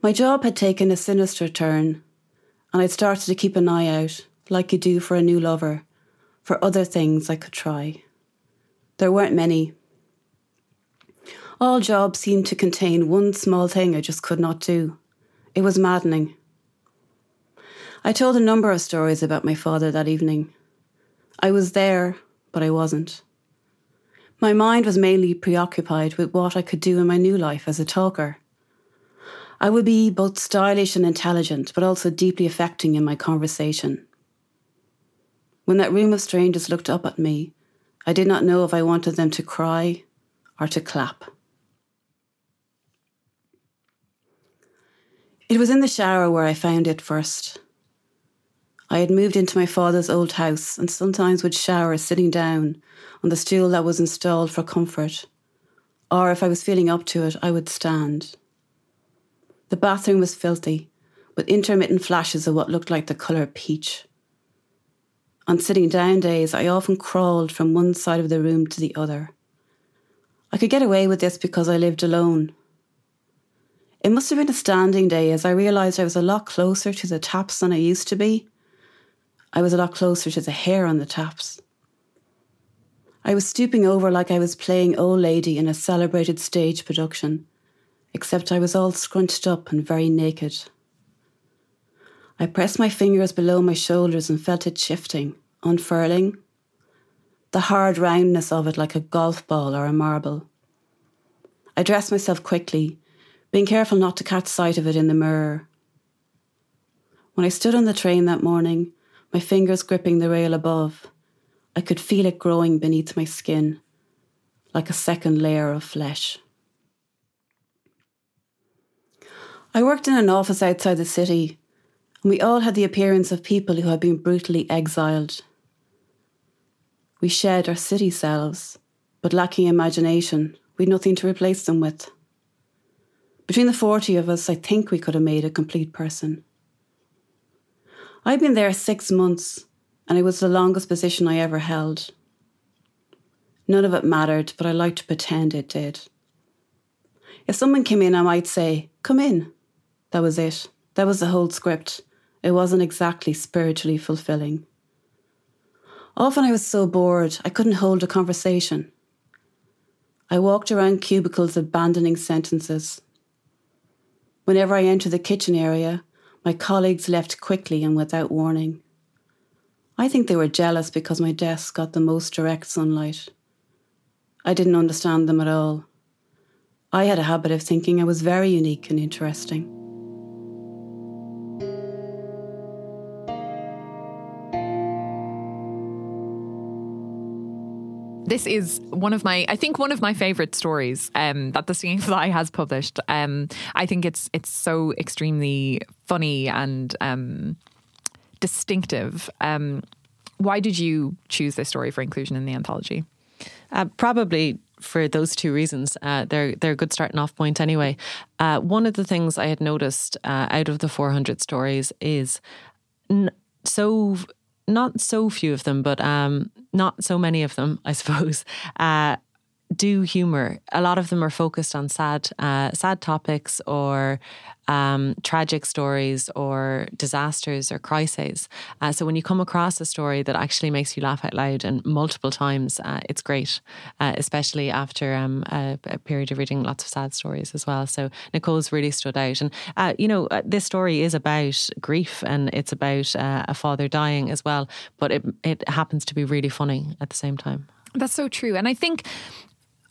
S6: My job had taken a sinister turn, and I'd started to keep an eye out, like you do for a new lover, for other things I could try. There weren't many. All jobs seemed to contain one small thing I just could not do. It was maddening. I told a number of stories about my father that evening. I was there, but I wasn't. My mind was mainly preoccupied with what I could do in my new life as a talker. I would be both stylish and intelligent, but also deeply affecting in my conversation. When that room of strangers looked up at me, I did not know if I wanted them to cry or to clap. It was in the shower where I found it first. I had moved into my father's old house and sometimes would shower sitting down on the stool that was installed for comfort, or if I was feeling up to it, I would stand. The bathroom was filthy, with intermittent flashes of what looked like the colour peach. On sitting down days, I often crawled from one side of the room to the other. I could get away with this because I lived alone. It must have been a standing day as I realised I was a lot closer to the taps than I used to be, I was a lot closer to the hair on the taps. I was stooping over like I was playing old lady in a celebrated stage production, except I was all scrunched up and very naked. I pressed my fingers below my shoulders and felt it shifting, unfurling. The hard roundness of it like a golf ball or a marble. I dressed myself quickly, being careful not to catch sight of it in the mirror. When I stood on the train that morning, my fingers gripping the rail above. I could feel it growing beneath my skin, like a second layer of flesh. I worked in an office outside the city, and we all had the appearance of people who had been brutally exiled. We shared our city selves, but lacking imagination, we'd nothing to replace them with. Between the 40 of us, I think we could have made a complete person. I'd been there six months, and it was the longest position I ever held. None of it mattered, but I liked to pretend it did. If someone came in, I might say, Come in. That was it. That was the whole script. It wasn't exactly spiritually fulfilling. Often I was so bored I couldn't hold a conversation. I walked around cubicles abandoning sentences. Whenever I entered the kitchen area, my colleagues left quickly and without warning. I think they were jealous because my desk got the most direct sunlight. I didn't understand them at all. I had a habit of thinking I was very unique and interesting.
S1: This is one of my, I think, one of my favorite stories um, that the Stinging Fly has published. Um, I think it's it's so extremely funny and um, distinctive. Um, why did you choose this story for inclusion in the anthology?
S2: Uh, probably for those two reasons. Uh, they're they're a good starting off point anyway. Uh, one of the things I had noticed uh, out of the 400 stories is n- so not so few of them, but um, not so many of them, I suppose, uh, do humor. A lot of them are focused on sad, uh, sad topics or um, tragic stories or disasters or crises. Uh, so when you come across a story that actually makes you laugh out loud and multiple times, uh, it's great, uh, especially after um, a, a, period of reading lots of sad stories as well. So Nicole's really stood out. And, uh, you know, uh, this story is about grief and it's about uh, a father dying as well, but it, it happens to be really funny at the same time.
S1: That's so true. And I think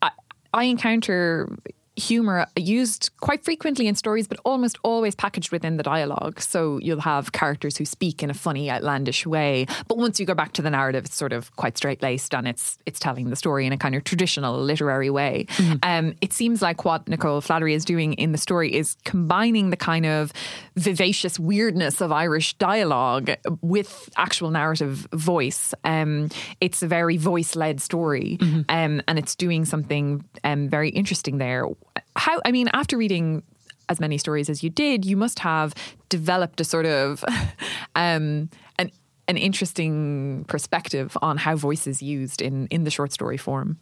S1: I, I encounter humor used quite frequently in stories, but almost always packaged within the dialogue. So you'll have characters who speak in a funny, outlandish way, but once you go back to the narrative, it's sort of quite straight laced and it's it's telling the story in a kind of traditional literary way. Mm-hmm. Um, it seems like what Nicole Flattery is doing in the story is combining the kind of vivacious weirdness of Irish dialogue with actual narrative voice. Um, it's a very voice led story, mm-hmm. um, and it's doing something um, very interesting there how I mean, after reading as many stories as you did, you must have developed a sort of um, an an interesting perspective on how voice is used in in the short story form.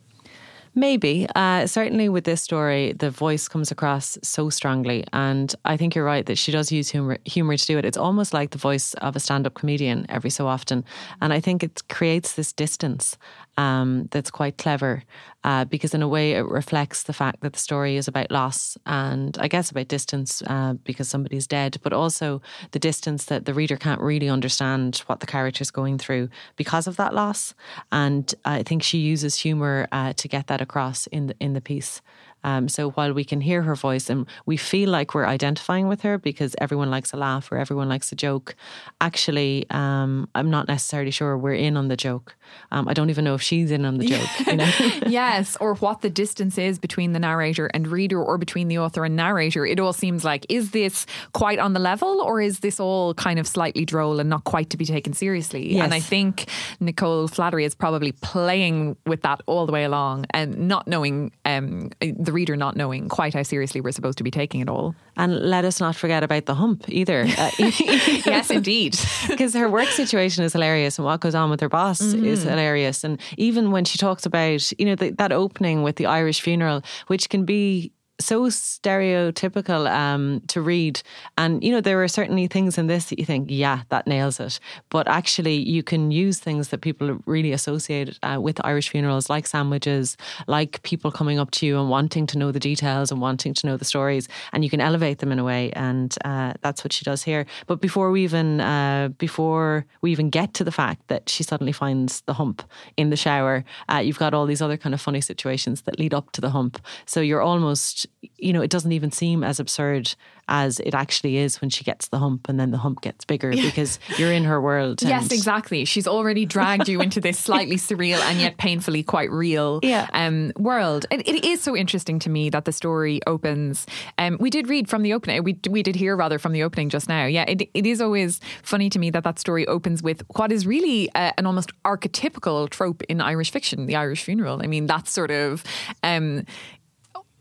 S2: Maybe. Uh, certainly with this story, the voice comes across so strongly. And I think you're right that she does use humor, humor to do it. It's almost like the voice of a stand up comedian every so often. And I think it creates this distance um, that's quite clever uh, because, in a way, it reflects the fact that the story is about loss and I guess about distance uh, because somebody's dead, but also the distance that the reader can't really understand what the character's going through because of that loss. And I think she uses humor uh, to get that across in the in the piece. Um, so while we can hear her voice and we feel like we're identifying with her because everyone likes a laugh or everyone likes a joke, actually, um, I'm not necessarily sure we're in on the joke. Um, I don't even know if she's in on the joke. You know?
S1: yes, or what the distance is between the narrator and reader, or between the author and narrator. It all seems like is this quite on the level, or is this all kind of slightly droll and not quite to be taken seriously?
S2: Yes.
S1: And I think Nicole Flattery is probably playing with that all the way along and not knowing um, the reader not knowing quite how seriously we're supposed to be taking it all.
S2: And let us not forget about the hump either.
S1: Uh, yes, indeed.
S2: Because her work situation is hilarious and what goes on with her boss mm-hmm. is Mm. hilarious. And even when she talks about, you know, the, that opening with the Irish funeral, which can be so stereotypical um, to read. And, you know, there are certainly things in this that you think, yeah, that nails it. But actually, you can use things that people really associate uh, with Irish funerals, like sandwiches, like people coming up to you and wanting to know the details and wanting to know the stories. And you can elevate them in a way. And uh, that's what she does here. But before we even, uh, before we even get to the fact that she suddenly finds the hump in the shower, uh, you've got all these other kind of funny situations that lead up to the hump. So you're almost you know, it doesn't even seem as absurd as it actually is when she gets the hump and then the hump gets bigger because you're in her world.
S1: yes, exactly. She's already dragged you into this slightly surreal and yet painfully quite real
S2: yeah.
S1: um, world. It, it is so interesting to me that the story opens. Um, we did read from the opening, we, we did hear rather from the opening just now. Yeah, it, it is always funny to me that that story opens with what is really uh, an almost archetypical trope in Irish fiction, the Irish funeral. I mean, that's sort of. Um,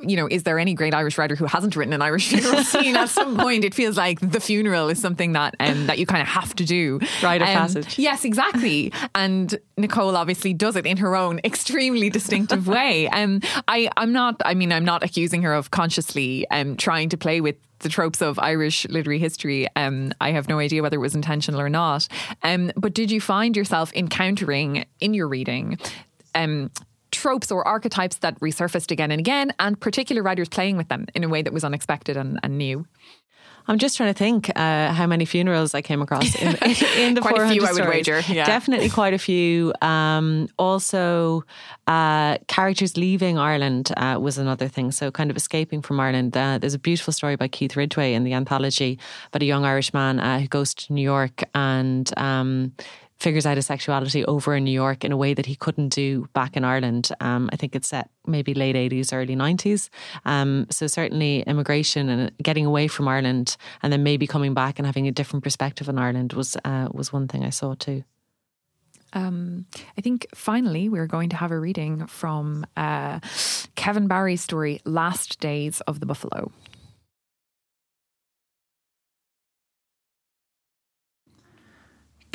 S1: you know, is there any great Irish writer who hasn't written an Irish funeral scene? At some point, it feels like the funeral is something that um, that you kind of have to do.
S2: Rite of um, passage.
S1: Yes, exactly. and Nicole obviously does it in her own extremely distinctive way. Um, I, I'm not. I mean, I'm not accusing her of consciously um, trying to play with the tropes of Irish literary history. Um, I have no idea whether it was intentional or not. Um, but did you find yourself encountering in your reading um, tropes or archetypes that resurfaced again and again, and particular writers playing with them in a way that was unexpected and, and new.
S2: I'm just trying to think uh, how many funerals I came across in, in the
S1: quite
S2: 400
S1: a few,
S2: stories.
S1: I would wager. Yeah.
S2: Definitely quite a few. Um, also, uh, characters leaving Ireland uh, was another thing. So, kind of escaping from Ireland. Uh, there's a beautiful story by Keith Ridgway in the anthology about a young Irish man uh, who goes to New York and. Um, figures out his sexuality over in New York in a way that he couldn't do back in Ireland. Um, I think it's set maybe late 80s, early 90s. Um, so certainly immigration and getting away from Ireland and then maybe coming back and having a different perspective on Ireland was uh, was one thing I saw too.
S1: Um, I think finally we're going to have a reading from uh, Kevin Barry's story, Last Days of the Buffalo.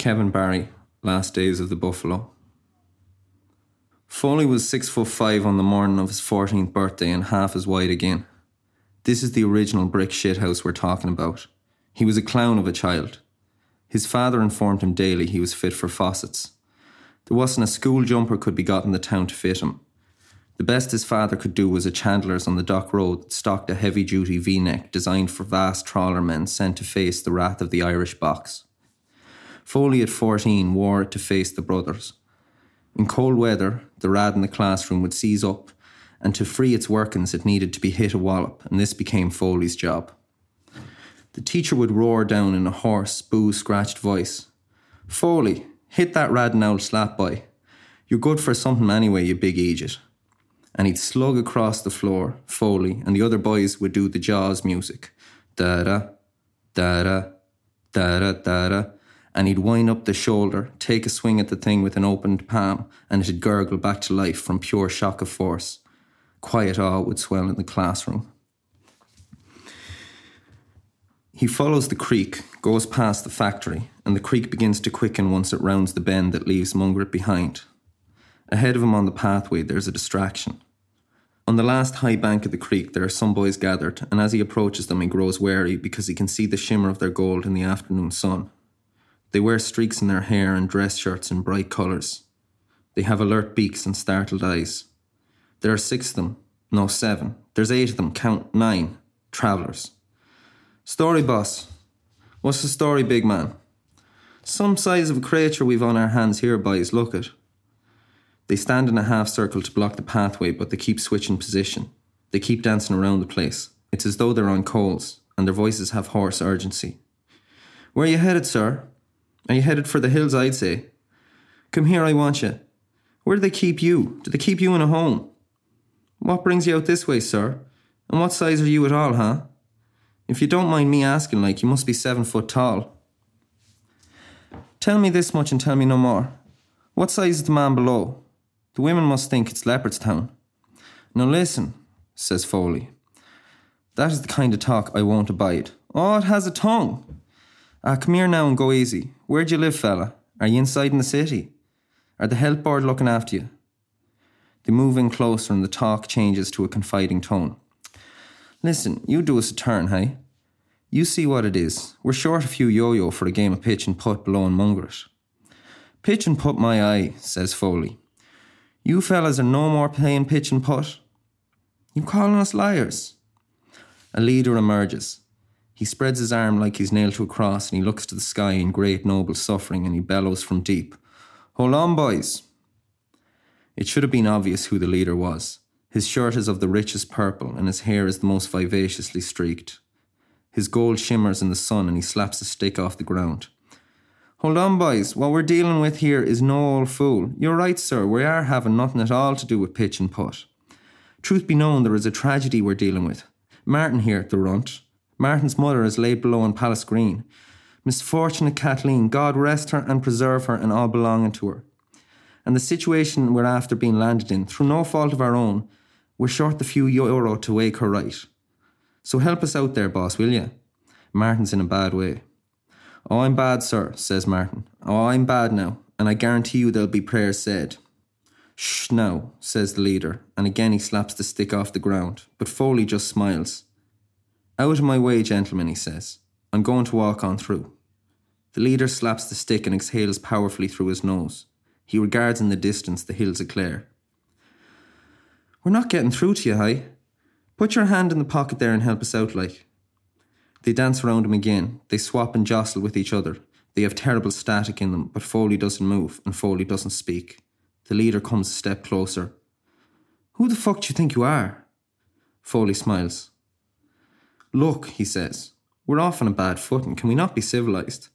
S7: Kevin Barry, Last Days of the Buffalo. Foley was six foot five on the morning of his 14th birthday and half as wide again. This is the original brick shithouse we're talking about. He was a clown of a child. His father informed him daily he was fit for faucets. There wasn't a school jumper could be got in the town to fit him. The best his father could do was a chandler's on the dock road that stocked a heavy duty v neck designed for vast trawler men sent to face the wrath of the Irish box. Foley at 14 wore it to face the brothers. In cold weather, the rad in the classroom would seize up, and to free its workings, it needed to be hit a wallop, and this became Foley's job. The teacher would roar down in a hoarse, boo scratched voice Foley, hit that rad now slap by. You're good for something anyway, you big idiot. And he'd slug across the floor, Foley, and the other boys would do the Jaws music. Da da, da da, da da, da da and he'd wind up the shoulder, take a swing at the thing with an opened palm, and it'd gurgle back to life from pure shock of force. Quiet awe would swell in the classroom. He follows the creek, goes past the factory, and the creek begins to quicken once it rounds the bend that leaves Mungret behind. Ahead of him on the pathway, there's a distraction. On the last high bank of the creek, there are some boys gathered, and as he approaches them, he grows wary because he can see the shimmer of their gold in the afternoon sun. They wear streaks in their hair and dress shirts in bright colours. They have alert beaks and startled eyes. There are six of them, no, seven. There's eight of them, count nine, travellers. Story, boss. What's the story, big man? Some size of a creature we've on our hands here, boys, look at. They stand in a half circle to block the pathway, but they keep switching position. They keep dancing around the place. It's as though they're on coals, and their voices have hoarse urgency. Where are you headed, sir? Are you headed for the hills, I'd say? Come here, I want you. Where do they keep you? Do they keep you in a home? What brings you out this way, sir? And what size are you at all, huh? If you don't mind me asking, like, you must be seven foot tall. Tell me this much and tell me no more. What size is the man below? The women must think it's Leopardstown. Now listen, says Foley. That is the kind of talk I won't abide. Oh, it has a tongue. Ah, come here now and go easy. Where do you live, fella? Are you inside in the city? Are the health board looking after you? They move in closer and the talk changes to a confiding tone. Listen, you do us a turn, hey? You see what it is. We're short a few yo-yo for a game of pitch and putt below in Mungret. Pitch and putt my eye, says Foley. You fellas are no more playing pitch and putt. You calling us liars? A leader emerges. He spreads his arm like he's nailed to a cross and he looks to the sky in great noble suffering and he bellows from deep. Hold on, boys. It should have been obvious who the leader was. His shirt is of the richest purple and his hair is the most vivaciously streaked. His gold shimmers in the sun and he slaps a stick off the ground. Hold on, boys. What we're dealing with here is no old fool. You're right, sir. We are having nothing at all to do with pitch and putt. Truth be known, there is a tragedy we're dealing with. Martin here the runt, Martin's mother is laid below in Palace Green. Misfortunate Kathleen, God rest her and preserve her and all belonging to her. And the situation we're after being landed in, through no fault of our own, we're short the few euro to wake her right. So help us out there, boss, will you? Martin's in a bad way. Oh, I'm bad, sir, says Martin. Oh, I'm bad now, and I guarantee you there'll be prayers said. Shh now, says the leader, and again he slaps the stick off the ground, but Foley just smiles. Out of my way, gentlemen, he says. I'm going to walk on through. The leader slaps the stick and exhales powerfully through his nose. He regards in the distance the hills of Clare. We're not getting through to you, Hi. Put your hand in the pocket there and help us out, like. They dance around him again. They swap and jostle with each other. They have terrible static in them, but Foley doesn't move and Foley doesn't speak. The leader comes a step closer. Who the fuck do you think you are? Foley smiles. Look, he says, we're off on a bad footing. Can we not be civilised?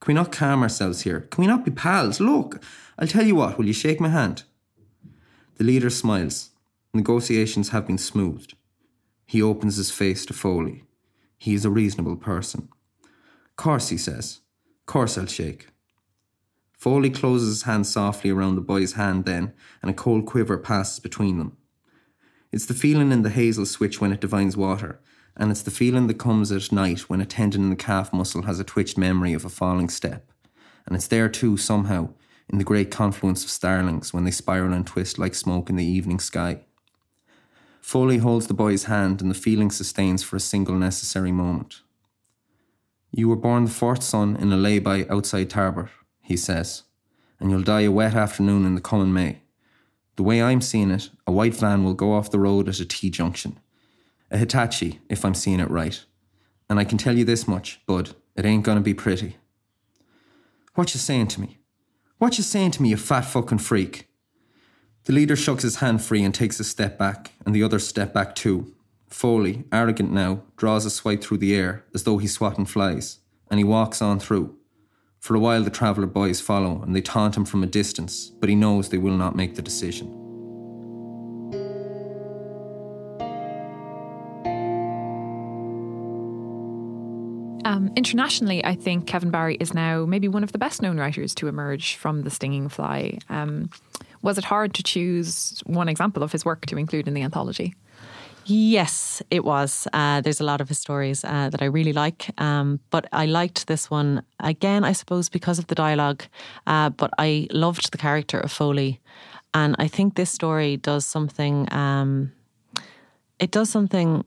S7: Can we not calm ourselves here? Can we not be pals? Look, I'll tell you what, will you shake my hand? The leader smiles. Negotiations have been smoothed. He opens his face to Foley. He is a reasonable person. Course, he says. Course I'll shake. Foley closes his hand softly around the boy's hand then, and a cold quiver passes between them. It's the feeling in the hazel switch when it divines water, and it's the feeling that comes at night when a tendon in the calf muscle has a twitched memory of a falling step. And it's there too, somehow, in the great confluence of starlings when they spiral and twist like smoke in the evening sky. Foley holds the boy's hand and the feeling sustains for a single necessary moment. You were born the fourth son in a lay-by outside Tarbert, he says, and you'll die a wet afternoon in the coming May. The way I'm seeing it, a white van will go off the road at a T junction. A Hitachi, if I'm seeing it right. And I can tell you this much, Bud, it ain't gonna be pretty. What you saying to me? What you saying to me, you fat fucking freak? The leader shucks his hand free and takes a step back, and the others step back too. Foley, arrogant now, draws a swipe through the air as though he's swatting flies, and he walks on through. For a while, the traveller boys follow and they taunt him from a distance, but he knows they will not make the decision.
S1: Um, internationally, I think Kevin Barry is now maybe one of the best known writers to emerge from The Stinging Fly. Um, was it hard to choose one example of his work to include in the anthology?
S2: Yes, it was. Uh, there's a lot of his stories uh, that I really like, um, but I liked this one again, I suppose, because of the dialogue. Uh, but I loved the character of Foley, and I think this story does something. Um, it does something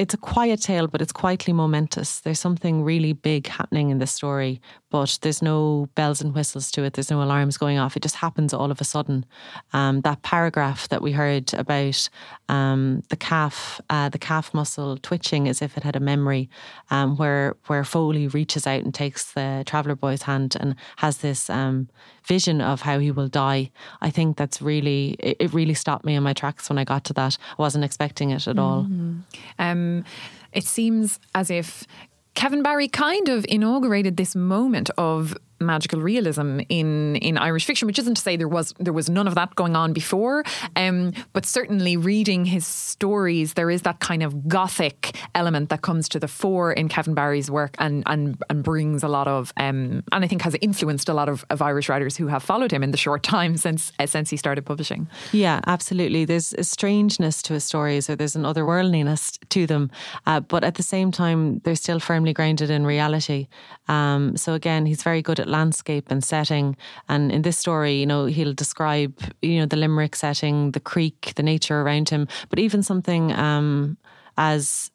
S2: it's a quiet tale, but it's quietly momentous. There's something really big happening in this story, but there's no bells and whistles to it. There's no alarms going off. It just happens all of a sudden. Um, that paragraph that we heard about um, the calf, uh, the calf muscle twitching as if it had a memory, um, where where Foley reaches out and takes the traveller boy's hand and has this um, vision of how he will die. I think that's really it, it, really stopped me in my tracks when I got to that. I wasn't expecting it at all.
S1: Mm-hmm. Um, it seems as if Kevin Barry kind of inaugurated this moment of magical realism in in Irish fiction, which isn't to say there was there was none of that going on before, um, but certainly reading his stories, there is that kind of gothic element that comes to the fore in Kevin Barry's work, and and and brings a lot of um, and I think has influenced a lot of, of Irish writers who have followed him in the short time since uh, since he started publishing.
S2: Yeah, absolutely. There's a strangeness to his stories, or there's an otherworldliness to them, uh, but at the same time, they're still firmly grounded in reality. Um, so again, he's very good at landscape and setting. And in this story, you know, he'll describe, you know, the Limerick setting, the creek, the nature around him, but even something um, as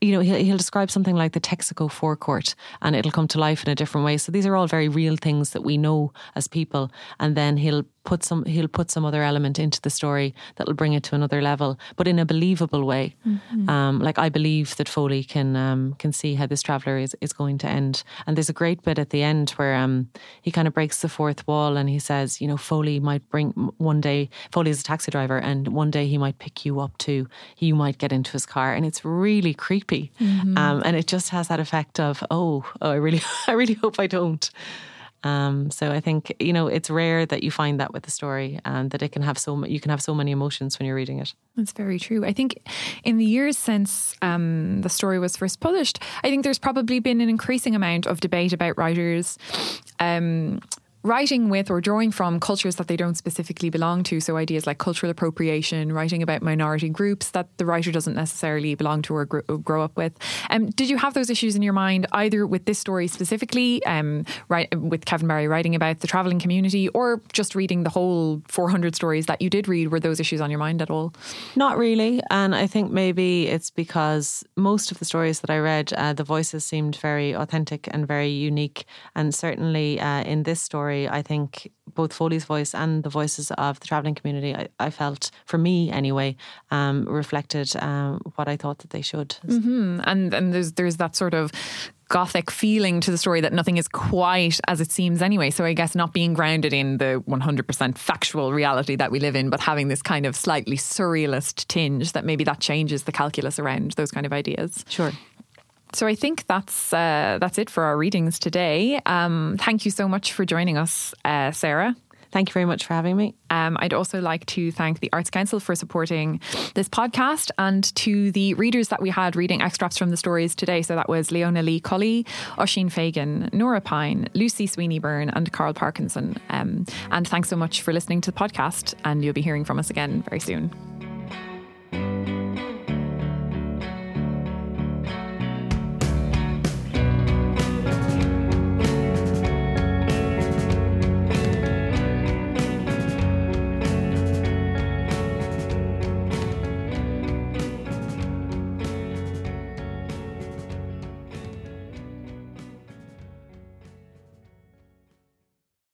S2: you know, he'll, he'll describe something like the Texaco forecourt and it'll come to life in a different way. So these are all very real things that we know as people. And then he'll put some he'll put some other element into the story that'll bring it to another level, but in a believable way. Mm-hmm. Um, like I believe that Foley can um, can see how this traveller is is going to end. And there's a great bit at the end where um, he kind of breaks the fourth wall and he says, you know, Foley might bring one day. Foley is a taxi driver, and one day he might pick you up too. You might get into his car, and it's really creepy. Mm-hmm. Um, and it just has that effect of, oh, oh, I really, I really hope I don't. Um, so I think you know it's rare that you find that with the story, and that it can have so you can have so many emotions when you're reading it.
S1: That's very true. I think in the years since um, the story was first published, I think there's probably been an increasing amount of debate about writers. Um, writing with or drawing from cultures that they don't specifically belong to. So ideas like cultural appropriation, writing about minority groups that the writer doesn't necessarily belong to or grow up with. Um, did you have those issues in your mind either with this story specifically, um, right, with Kevin Barry writing about the travelling community, or just reading the whole 400 stories that you did read? Were those issues on your mind at all?
S2: Not really, and I think maybe it's because most of the stories that I read, uh, the voices seemed very authentic and very unique, and certainly uh, in this story story, I think both Foley's voice and the voices of the travelling community, I, I, felt, for me anyway, um, reflected um, what I thought that they should.
S1: Mm-hmm. And and there's there's that sort of gothic feeling to the story that nothing is quite as it seems anyway. So I guess not being grounded in the 100% factual reality that we live in, but having this kind of slightly surrealist tinge that maybe that changes the calculus around those kind of ideas.
S2: Sure.
S1: So I think that's uh, that's it for our readings today. Um, thank you so much for joining us, uh, Sarah.
S2: Thank you very much for having me.
S1: Um, I'd also like to thank the Arts Council for supporting this podcast and to the readers that we had reading extracts from the stories today. So that was Leona Lee Cully, Oisin Fagan, Nora Pyne, Lucy Sweeney Byrne, and Karl Parkinson. Um, and thanks so much for listening to the podcast, and you'll be hearing from us again very soon.